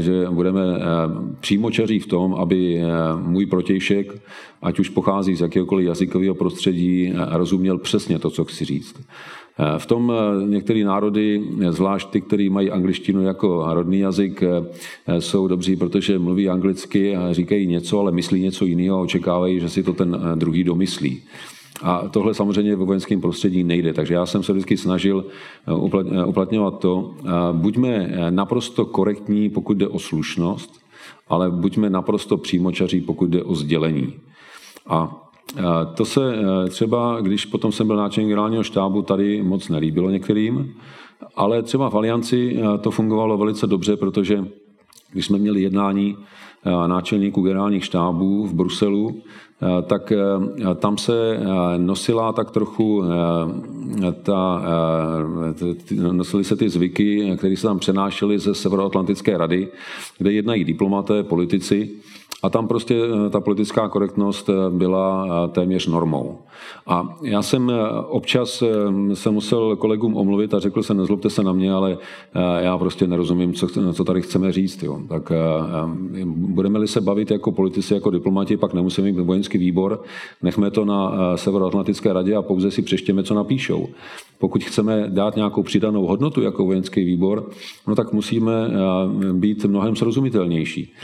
že budeme přímočaří v tom, aby můj protějšek, ať už pochází z jakéhokoliv jazykového prostředí, rozuměl přesně to, co chci říct. V tom některé národy, zvlášť ty, které mají angličtinu jako rodný jazyk, jsou dobří, protože mluví anglicky a říkají něco, ale myslí něco jiného a očekávají, že si to ten druhý domyslí. A tohle samozřejmě ve vojenském prostředí nejde, takže já jsem se vždycky snažil uplatňovat to, buďme naprosto korektní, pokud jde o slušnost, ale buďme naprosto přímočaří, pokud jde o sdělení. A to se třeba, když potom jsem byl náčelník generálního štábu, tady moc nelíbilo některým, ale třeba v Alianci to fungovalo velice dobře, protože když jsme měli jednání náčelníků generálních štábů v Bruselu, tak tam se nosila tak trochu ta, nosily se ty zvyky, které se tam přenášely ze Severoatlantické rady, kde jednají diplomaté, politici a tam prostě eh, ta politická korektnost eh, byla eh, téměř normou. A já jsem občas se musel kolegům omluvit a řekl jsem, nezlobte se na mě, ale já prostě nerozumím, co, tady chceme říct. Jo. Tak budeme-li se bavit jako politici, jako diplomati, pak nemusíme mít vojenský výbor, nechme to na Severoatlantické radě a pouze si přeštěme, co napíšou. Pokud chceme dát nějakou přidanou hodnotu jako vojenský výbor, no tak musíme být mnohem srozumitelnější.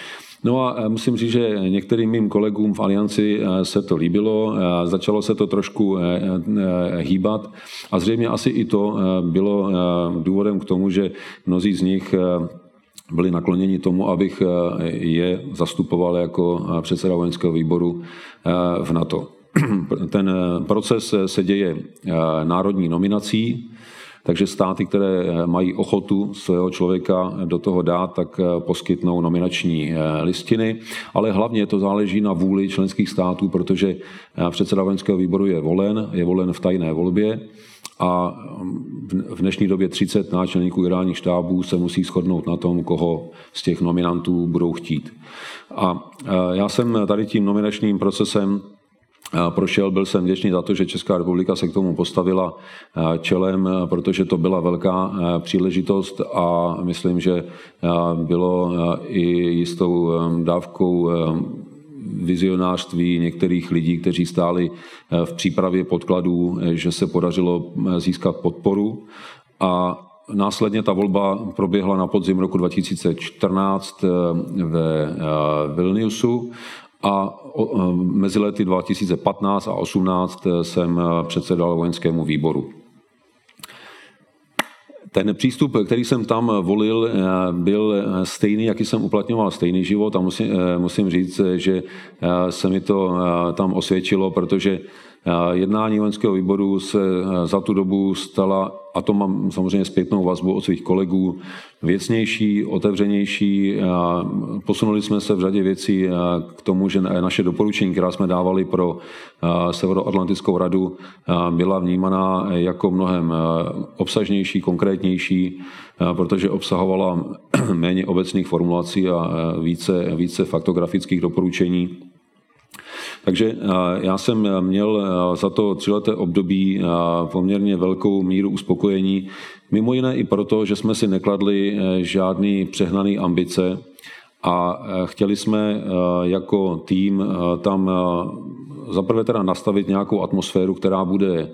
No a musím říct, že některým mým kolegům v Alianci eh, se to líbilo, eh, začalo se to trošku eh, hýbat a zřejmě asi i to bylo důvodem k tomu, že mnozí z nich byli nakloněni tomu, abych je zastupoval jako předseda vojenského výboru v NATO. Ten proces se děje národní nominací, takže státy, které eh, mají ochotu svého člověka do toho dát, tak eh, poskytnou nominační eh, listiny, ale hlavně to záleží na vůli členských států, protože předseda vojenského výboru je volen, je volen v tajné volbě a mm, v dnešní době 30 náčelníků generálních štábů se musí shodnout na tom, koho z těch nominantů budou chtít. A já jsem tady tím nominačním procesem prošel. Byl jsem vděčný za to, že Česká republika se k tomu postavila čelem, protože to byla velká příležitost a myslím, že bylo i jistou dávkou vizionářství některých lidí, kteří stáli v přípravě podkladů, že se podařilo získat podporu a Následně ta volba proběhla na podzim roku 2014 ve Vilniusu a mezi lety 2015 a 2018 jsem předsedal vojenskému výboru. Ten přístup, který jsem tam volil, byl stejný, jaký jsem uplatňoval stejný život a musím, musím říct, že se mi to tam osvědčilo, protože Jednání vojenského výboru se za tu dobu stala, a to mám samozřejmě zpětnou vazbu od svých kolegů, věcnější, otevřenější. Posunuli jsme se v řadě věcí k tomu, že naše doporučení, která jsme dávali pro Severoatlantickou radu, byla vnímaná jako mnohem obsažnější, konkrétnější, protože obsahovala méně obecných formulací a více, více faktografických doporučení. Takže eh, já jsem měl eh, za to třileté období eh, poměrně velkou míru uspokojení, mimo jiné i proto, že jsme si nekladli žádný přehnaný ambice a chtěli jsme jako tým tam zaprvé teda nastavit nějakou atmosféru, která bude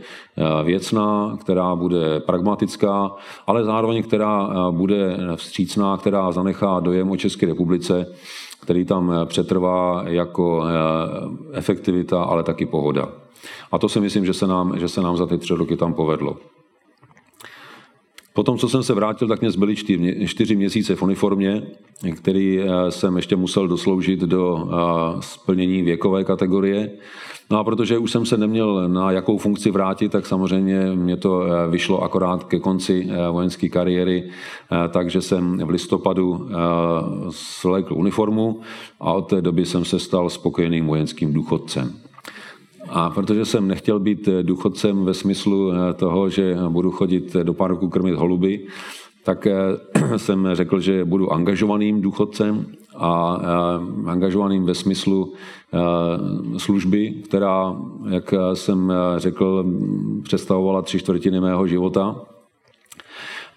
věcná, která bude pragmatická, ale zároveň která bude vstřícná, která zanechá dojem o České republice který tam eh, přetrvá jako eh, efektivita, ale taky pohoda. A to si myslím, že se nám, že se nám za ty tři roky tam povedlo. Potom, co jsem se vrátil, tak mě zbyly čtyři měsíce v uniformě, který eh, jsem ještě musel dosloužit do splnění věkové kategorie. No a protože už jsem se neměl na jakou funkci vrátit, tak samozřejmě mě to eh, vyšlo akorát ke konci eh, vojenské kariéry, eh, takže jsem v listopadu slekl uniformu a od té doby jsem se stal spokojeným vojenským důchodcem. A protože jsem nechtěl být důchodcem ve smyslu toho, že budu chodit do parku krmit holuby, tak jsem řekl, že budu angažovaným důchodcem a angažovaným ve smyslu služby, která, jak jsem řekl, představovala tři čtvrtiny mého života.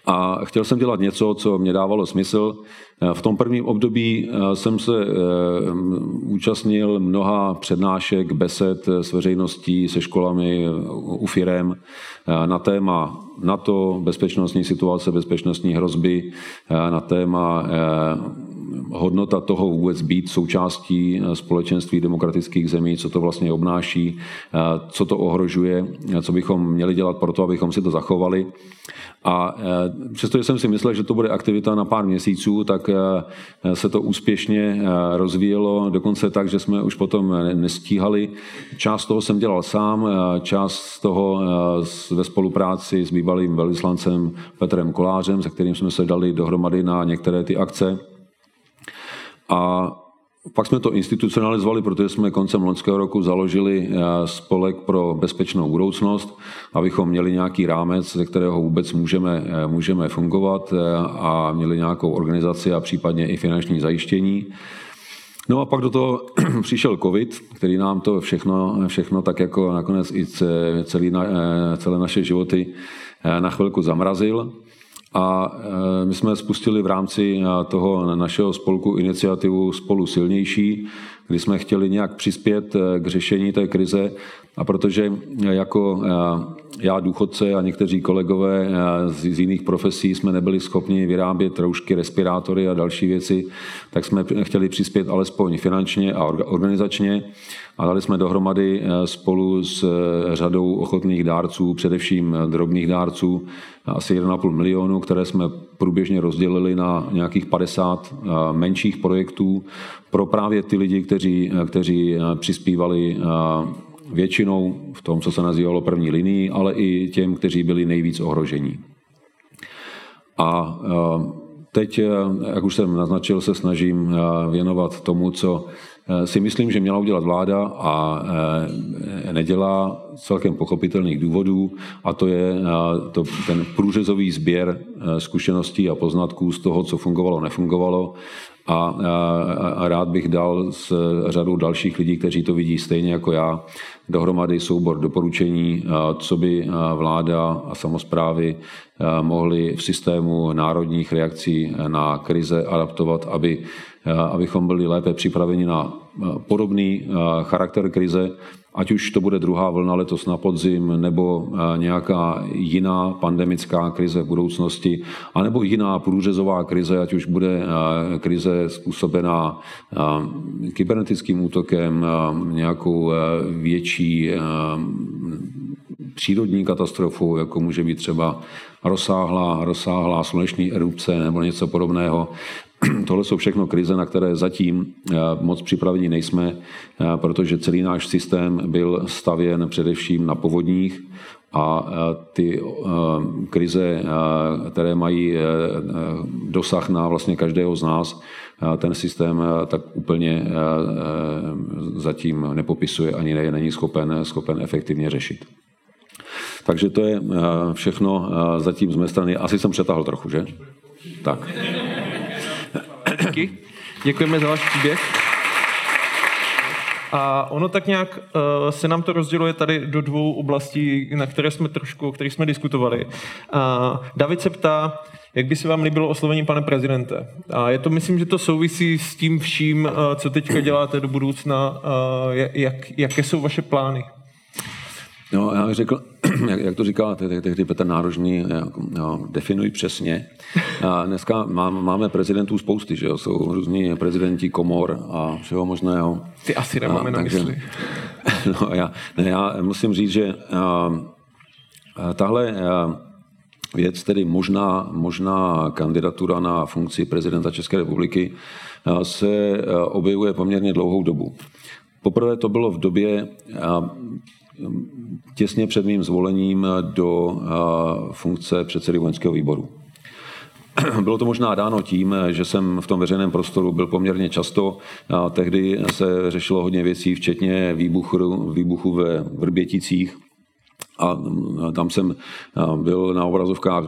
A chtěl jsem dělat něco, co mě dávalo smysl. V tom prvním období jsem se účastnil mnoha přednášek, besed s veřejností, se školami, u firem na téma NATO, bezpečnostní situace, bezpečnostní hrozby, na téma hodnota toho vůbec být součástí eh, společenství demokratických zemí, co to vlastně obnáší, eh, co to ohrožuje, eh, co bychom měli dělat pro to, abychom si to zachovali. A přestože jsem si myslel, že to bude aktivita na pár měsíců, tak se to úspěšně rozvíjelo, dokonce tak, že jsme už potom nestíhali. Část toho jsem dělal sám, část toho ve spolupráci s bývalým velvyslancem Petrem Kolářem, se kterým jsme se dali dohromady na některé ty akce. A pak jsme to institucionalizovali, protože jsme koncem loňského roku založili eh, spolek pro bezpečnou budoucnost, abychom měli nějaký rámec, ze kterého vůbec můžeme, eh, můžeme fungovat eh, a měli nějakou organizaci a případně i finanční zajištění. No a pak do toho přišel covid, který nám to všechno, všechno tak jako nakonec i celý, celé naše životy na chvilku zamrazil. A e, my jsme spustili v rámci e, toho našeho spolku iniciativu Spolu silnější, kdy jsme chtěli nějak přispět e, k řešení té krize. A protože jako já důchodce a někteří kolegové z jiných profesí jsme nebyli schopni vyrábět roušky, respirátory a další věci, tak jsme chtěli přispět alespoň finančně a organizačně a dali jsme dohromady spolu s řadou ochotných dárců, především drobných dárců, asi 1,5 milionu, které jsme průběžně rozdělili na nějakých 50 eh, menších projektů pro právě ty lidi, kteří, eh, kteří eh, přispívali většinou v tom, co se nazývalo první linii, ale i těm, kteří byli nejvíc ohrožení. A teď, jak už jsem naznačil, se snažím věnovat tomu, co si myslím, že měla udělat vláda a eh, nedělá celkem pochopitelných důvodů a to je eh, to, ten průřezový sběr zkušeností a poznatků z toho, co fungovalo, nefungovalo. A, a rád bych dal s řadou dalších lidí, kteří to vidí stejně jako já, dohromady soubor doporučení, co by vláda a samozprávy mohly v systému národních reakcí na krize adaptovat, aby Eh, abychom byli lépe připraveni na eh, podobný eh, charakter krize, ať už to bude druhá vlna letos na podzim, nebo nějaká jiná pandemická krize v budoucnosti, anebo jiná průřezová krize, ať už bude krize způsobená kybernetickým útokem, nějakou větší přírodní katastrofou, jako může být třeba rozsáhlá, rozsáhlá sluneční erupce nebo něco podobného. Tohle jsou všechno krize, na které zatím eh, moc připraveni nejsme, eh, protože celý náš systém byl stavěn především na povodních a eh, ty krize, které mají dosah na vlastně každého z nás, ten systém tak úplně zatím nepopisuje ani není schopen, schopen efektivně řešit. Takže to je všechno zatím z mé strany. Asi jsem přetáhl trochu, že? Tak. Díky. Děkujeme za váš příběh. A ono tak nějak uh, se nám to rozděluje tady do dvou oblastí, na které jsme trošku, o kterých jsme diskutovali. Uh, David se ptá, jak by se vám líbilo oslovení pane prezidente? A je to, myslím, že to souvisí s tím vším, uh, co teďka děláte do budoucna. Uh, jak, jaké jsou vaše plány? No, já bych řekl, jak, jak to říká tehdy Petr Nárožný, no, definuj přesně. A dneska máme prezidentů spousty, že jo? jsou různí prezidenti komor a všeho možného. Ty asi nemáme na takže, mysli. No, já, ne, já musím říct, že a, a tahle a, věc, tedy možná, možná kandidatura na funkci prezidenta České republiky, se objevuje poměrně dlouhou dobu. Poprvé to bylo v době těsně před mým zvolením do funkce předsedy vojenského výboru. Bylo to možná dáno tím, že jsem v tom veřejném prostoru byl poměrně často. A tehdy se řešilo hodně věcí, včetně výbuchu, výbuchu ve Vrběticích. A tam jsem byl na obrazovkách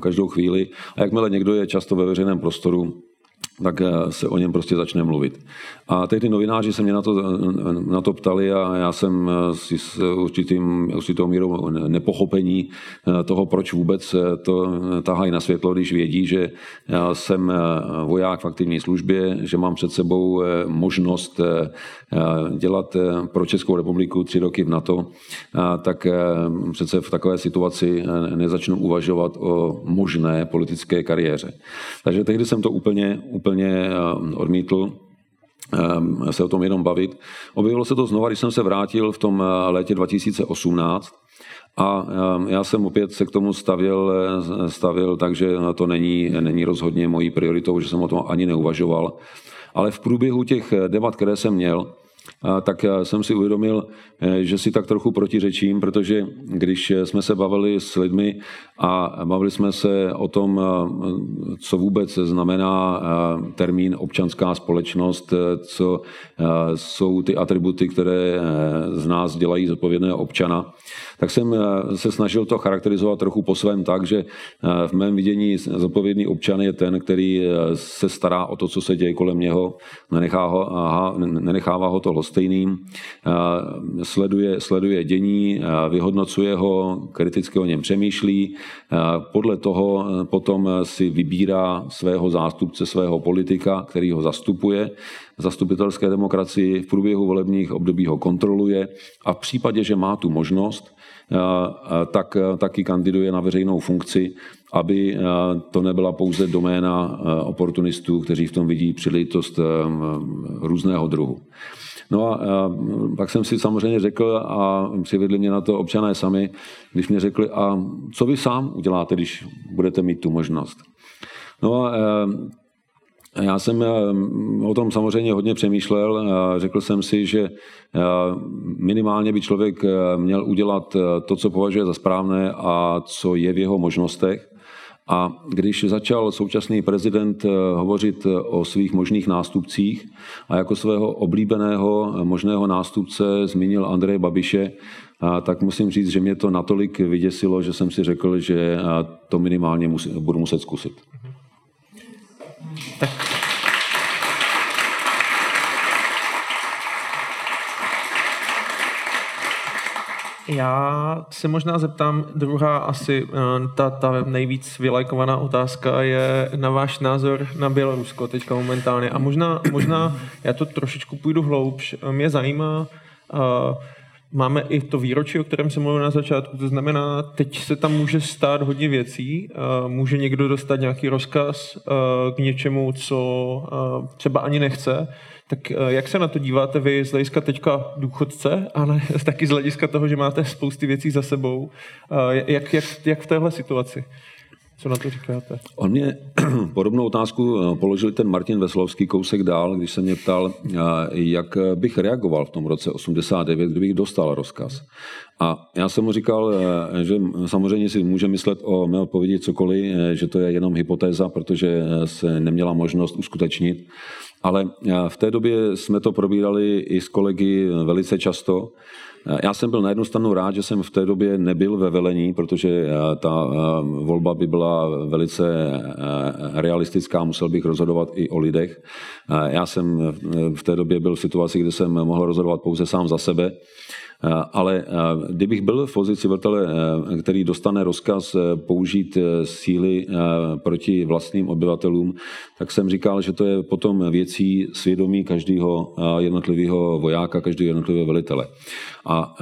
každou chvíli. A jakmile někdo je často ve veřejném prostoru, tak eh, se o něm prostě začne mluvit. A teď ty novináři se mě na to, na to ptali a já jsem eh, si s určitým, určitou mírou nepochopení eh, toho, proč vůbec to tahají na světlo, když vědí, že já jsem voják v aktivní službě, že mám před sebou možnost dělat pro Českou republiku tři roky v NATO, tak přece v takové situaci nezačnu uvažovat o možné politické kariéře. Takže tehdy jsem to úplně, úplně eh, odmítl eh, se o tom jenom bavit. Objevilo se to znova, když jsem se vrátil v tom eh, létě 2018 a já jsem opět se k tomu stavil, stavil takže to není, není rozhodně mojí prioritou, že jsem o tom ani neuvažoval. Ale v průběhu těch debat, které jsem měl, tak jsem si uvědomil, eh, že si tak trochu protiřečím, protože když jsme se bavili s lidmi a bavili jsme se o tom, eh, co vůbec znamená eh, termín občanská společnost, co jsou ty atributy, které z nás dělají zodpovědného občana, tak jsem se snažil to charakterizovat trochu po svém tak, že v mém vidění zodpovědný občan je ten, který se stará o to, co se děje kolem něho, nenechá ho, nenechává ho to lhostejným, sleduje, sleduje dění, vyhodnocuje ho, kriticky o něm přemýšlí, podle toho potom si vybírá svého zástupce, svého politika, který ho zastupuje, zastupitelské demokracii v průběhu volebních období ho kontroluje a v případě, že má tu možnost, tak taky kandiduje na veřejnou funkci, aby to nebyla pouze doména oportunistů, kteří v tom vidí příležitost různého druhu. No a, a pak jsem si samozřejmě řekl a přivedli mě na to občané sami, když mě řekli, a co vy sám uděláte, když budete mít tu možnost. No a já jsem o tom samozřejmě hodně přemýšlel. Řekl jsem si, že minimálně by člověk měl udělat to, co považuje za správné a co je v jeho možnostech. A když začal současný prezident eh, hovořit eh, o svých možných nástupcích a jako svého oblíbeného eh, možného nástupce zmínil Andreje Babiše, tak musím říct, že mě to natolik vyděsilo, že jsem si řekl, že to minimálně budu muset zkusit. Já se možná zeptám, druhá asi eh, ta, ta nejvíc vylajkovaná otázka je na váš názor na Bělorusko teďka momentálně. A možná, možná já to trošičku půjdu hloubš. Mě zajímá, uh, máme i to výročí, o kterém jsem mluvil na začátku, to znamená, teď se tam může stát hodně věcí, uh, může někdo dostat nějaký rozkaz uh, k něčemu, co třeba ani nechce, tak eh, jak se na to díváte vy z hlediska teďka důchodce, ale taky z hlediska toho, že máte spousty věcí za sebou? Eh, jak, jak, jak v téhle situaci? Co na to říkáte? On mě podobnou otázku eh, položil ten Martin Veslovský kousek dál, když se mě ptal, jak bych reagoval v tom roce 89, kdybych dostal rozkaz. A já jsem mu říkal, že samozřejmě si může myslet o mé odpovědi cokoliv, že to je jenom hypotéza, protože se neměla možnost uskutečnit. Ale eh, v té době jsme to probírali i s kolegy velice často. Eh, já jsem byl na jednu stranu rád, že jsem v té době nebyl ve velení, protože eh, ta volba by byla velice realistická, musel bych rozhodovat i o lidech. Já jsem v té době byl v situaci, kdy jsem mohl rozhodovat pouze sám za sebe. Eh, ale eh, kdybych byl v pozici velitele, eh, který dostane rozkaz použít síly proti vlastním obyvatelům, tak jsem říkal, že to je potom věcí svědomí každého jednotlivého vojáka, každého jednotlivého velitele. A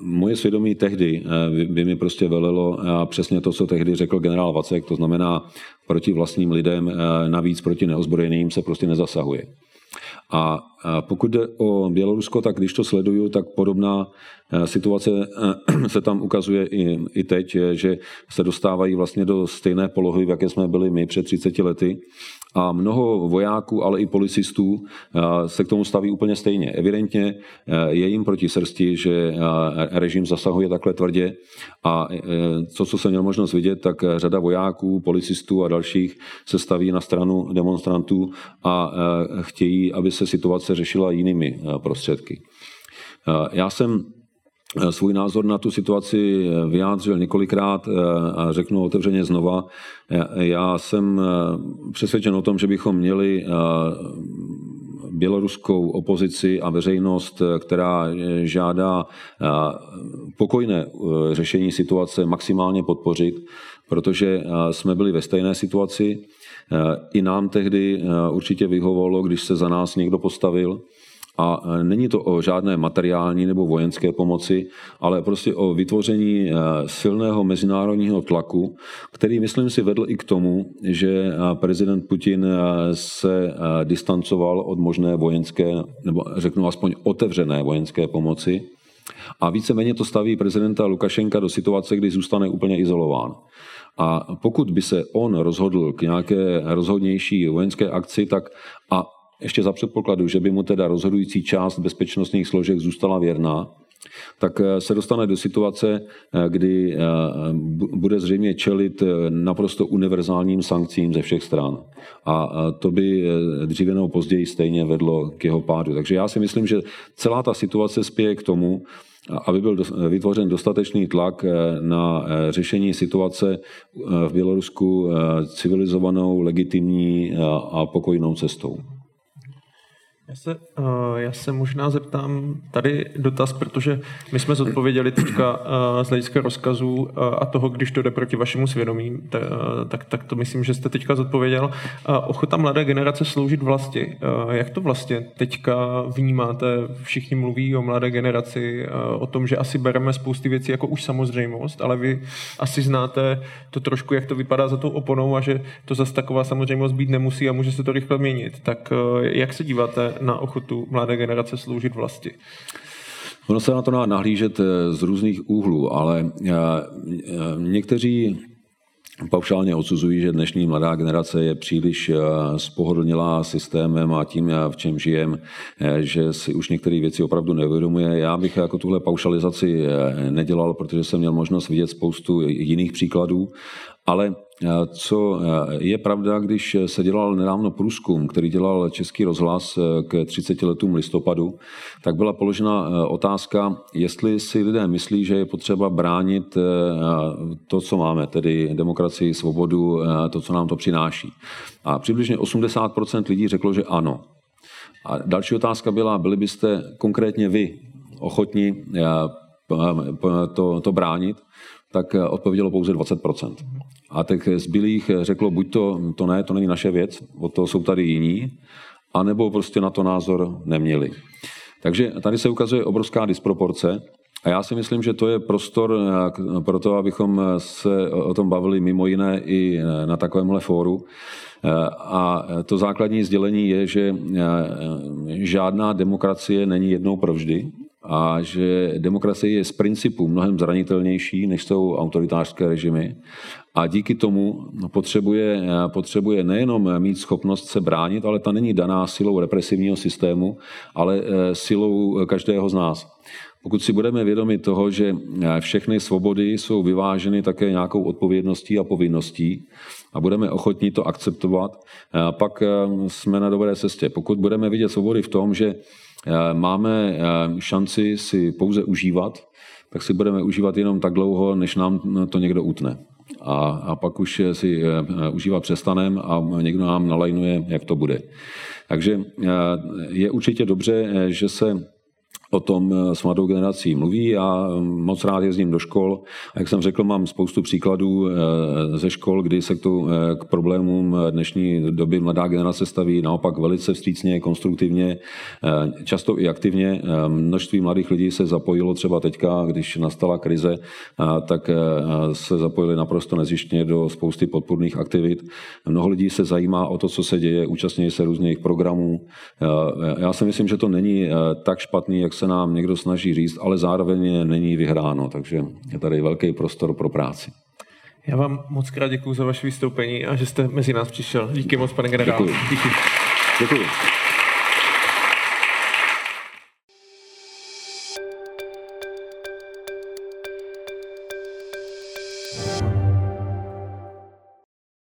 moje svědomí tehdy by mi prostě velelo přesně to, co tehdy řekl generál Vacek, to znamená proti vlastním lidem, navíc proti neozbrojeným se prostě nezasahuje. A pokud jde o Bělorusko, tak když to sleduju, tak podobná e, situace e, se tam ukazuje i, i teď, že se dostávají vlastně do stejné polohy, v jaké jsme byli my před 30 lety. A mnoho vojáků, ale i policistů e, se k tomu staví úplně stejně. Evidentně je jim proti srsti, že režim zasahuje takhle tvrdě a co, co jsem měl možnost vidět, tak řada vojáků, policistů a dalších se staví na stranu demonstrantů a chtějí, aby se situace řešila jinými eh, prostředky. Eh, já jsem svůj názor na tu situaci vyjádřil několikrát a řeknu otevřeně znova. Já jsem přesvědčen o tom, že bychom měli běloruskou opozici a veřejnost, která žádá pokojné řešení situace, maximálně podpořit, protože jsme byli ve stejné situaci. I nám tehdy určitě vyhovovalo, když se za nás někdo postavil. A není to o žádné materiální nebo vojenské pomoci, ale prostě o vytvoření silného mezinárodního tlaku, který, myslím si, vedl i k tomu, že prezident Putin se distancoval od možné vojenské, nebo řeknu aspoň otevřené vojenské pomoci. A víceméně to staví prezidenta Lukašenka do situace, kdy zůstane úplně izolován. A pokud by se on rozhodl k nějaké rozhodnější vojenské akci, tak a ještě za předpokladu, že by mu teda rozhodující část bezpečnostních složek zůstala věrná, tak eh, se dostane do situace, eh, kdy eh, bude zřejmě čelit naprosto univerzálním sankcím ze všech stran. A to by dříve nebo později stejně vedlo k jeho pádu. Takže já si myslím, že celá ta situace spěje k tomu, aby byl vytvořen dostatečný tlak na řešení situace v Bělorusku civilizovanou, legitimní a pokojnou cestou. Já se, uh, já se možná zeptám tady dotaz, protože my jsme zodpověděli teďka uh, z hlediska rozkazu uh, a toho, když to jde proti vašemu svědomí, uh, tak, tak to myslím, že jste teďka zodpověděl. Ochota mladé generace sloužit vlasti. Jak to vlastně teďka vnímáte? Všichni mluví o mladé generaci, o tom, že asi bereme spousty věcí jako už samozřejmost, ale vy asi znáte to trošku, jak to vypadá za tou oponou a že to zase taková samozřejmost být nemusí a může se to rychle měnit. Tak jak se díváte na ochotu mladé generace sloužit vlasti? Ono se na to dá nahlížet eh, z různých úhlů, ale eh, eh, někteří paušálně odsuzují, že dnešní mladá generace je příliš spohodlnělá systémem a tím, v čem žijem, že si už některé věci opravdu neuvědomuje. Já bych jako tuhle paušalizaci nedělal, protože jsem měl možnost vidět spoustu jiných příkladů, ale co je pravda, když se dělal nedávno průzkum, který dělal Český rozhlas eh, k 30 letům listopadu, tak byla položena eh, otázka, jestli si lidé myslí, že je potřeba bránit eh, to, co máme, tedy demokracii, svobodu, to, co nám to přináší. A přibližně 80% lidí řeklo, že ano. A další otázka byla, byli byste konkrétně vy ochotni to, to bránit? Tak odpovědělo pouze 20%. A těch zbylých řeklo, buď to, to ne, to není naše věc, od toho jsou tady jiní, anebo prostě na to názor neměli. Takže tady se ukazuje obrovská disproporce a já si myslím, že to je prostor pro to, abychom se o tom bavili mimo jiné i na takovémhle fóru. A to základní sdělení je, že žádná demokracie není jednou provždy a že demokracie je z principu mnohem zranitelnější, než jsou autoritářské režimy. A díky tomu potřebuje, potřebuje nejenom mít schopnost se bránit, ale ta není daná silou represivního systému, ale eh, silou každého z nás. Pokud si budeme vědomi toho, že eh, všechny svobody jsou vyváženy také nějakou odpovědností a povinností a budeme ochotní to akceptovat, eh, pak jsme na dobré cestě. Pokud budeme vidět svobody v tom, že máme šanci si pouze užívat, tak si budeme užívat jenom tak dlouho, než nám to někdo utne a, a pak už si eh, užívat přestanem a někdo nám nalajnuje, jak to bude. Takže eh, je určitě dobře, eh, že se o tom eh, s mladou generací mluví. Já mm, moc rád jezdím do škol. A jak jsem řekl, mám spoustu příkladů eh, ze škol, kdy se k, tu, eh, k problémům dnešní doby mladá generace staví naopak velice vstřícně, konstruktivně, často i aktivně. Množství mladých lidí se zapojilo třeba teďka, když nastala krize, tak se zapojili naprosto nezjištně do spousty podpůrných aktivit. Mnoho lidí se zajímá o to, co se děje, účastní se různých programů. Já si myslím, že to není tak špatný, jak se nám někdo snaží říct, ale zároveň není vyhráno, takže je tady velký prostor pro práci. Já vám moc krát děkuji za vaše vystoupení a že jste mezi nás přišel. Díky moc, pane generál. Děkuji. Díky. Děkuji.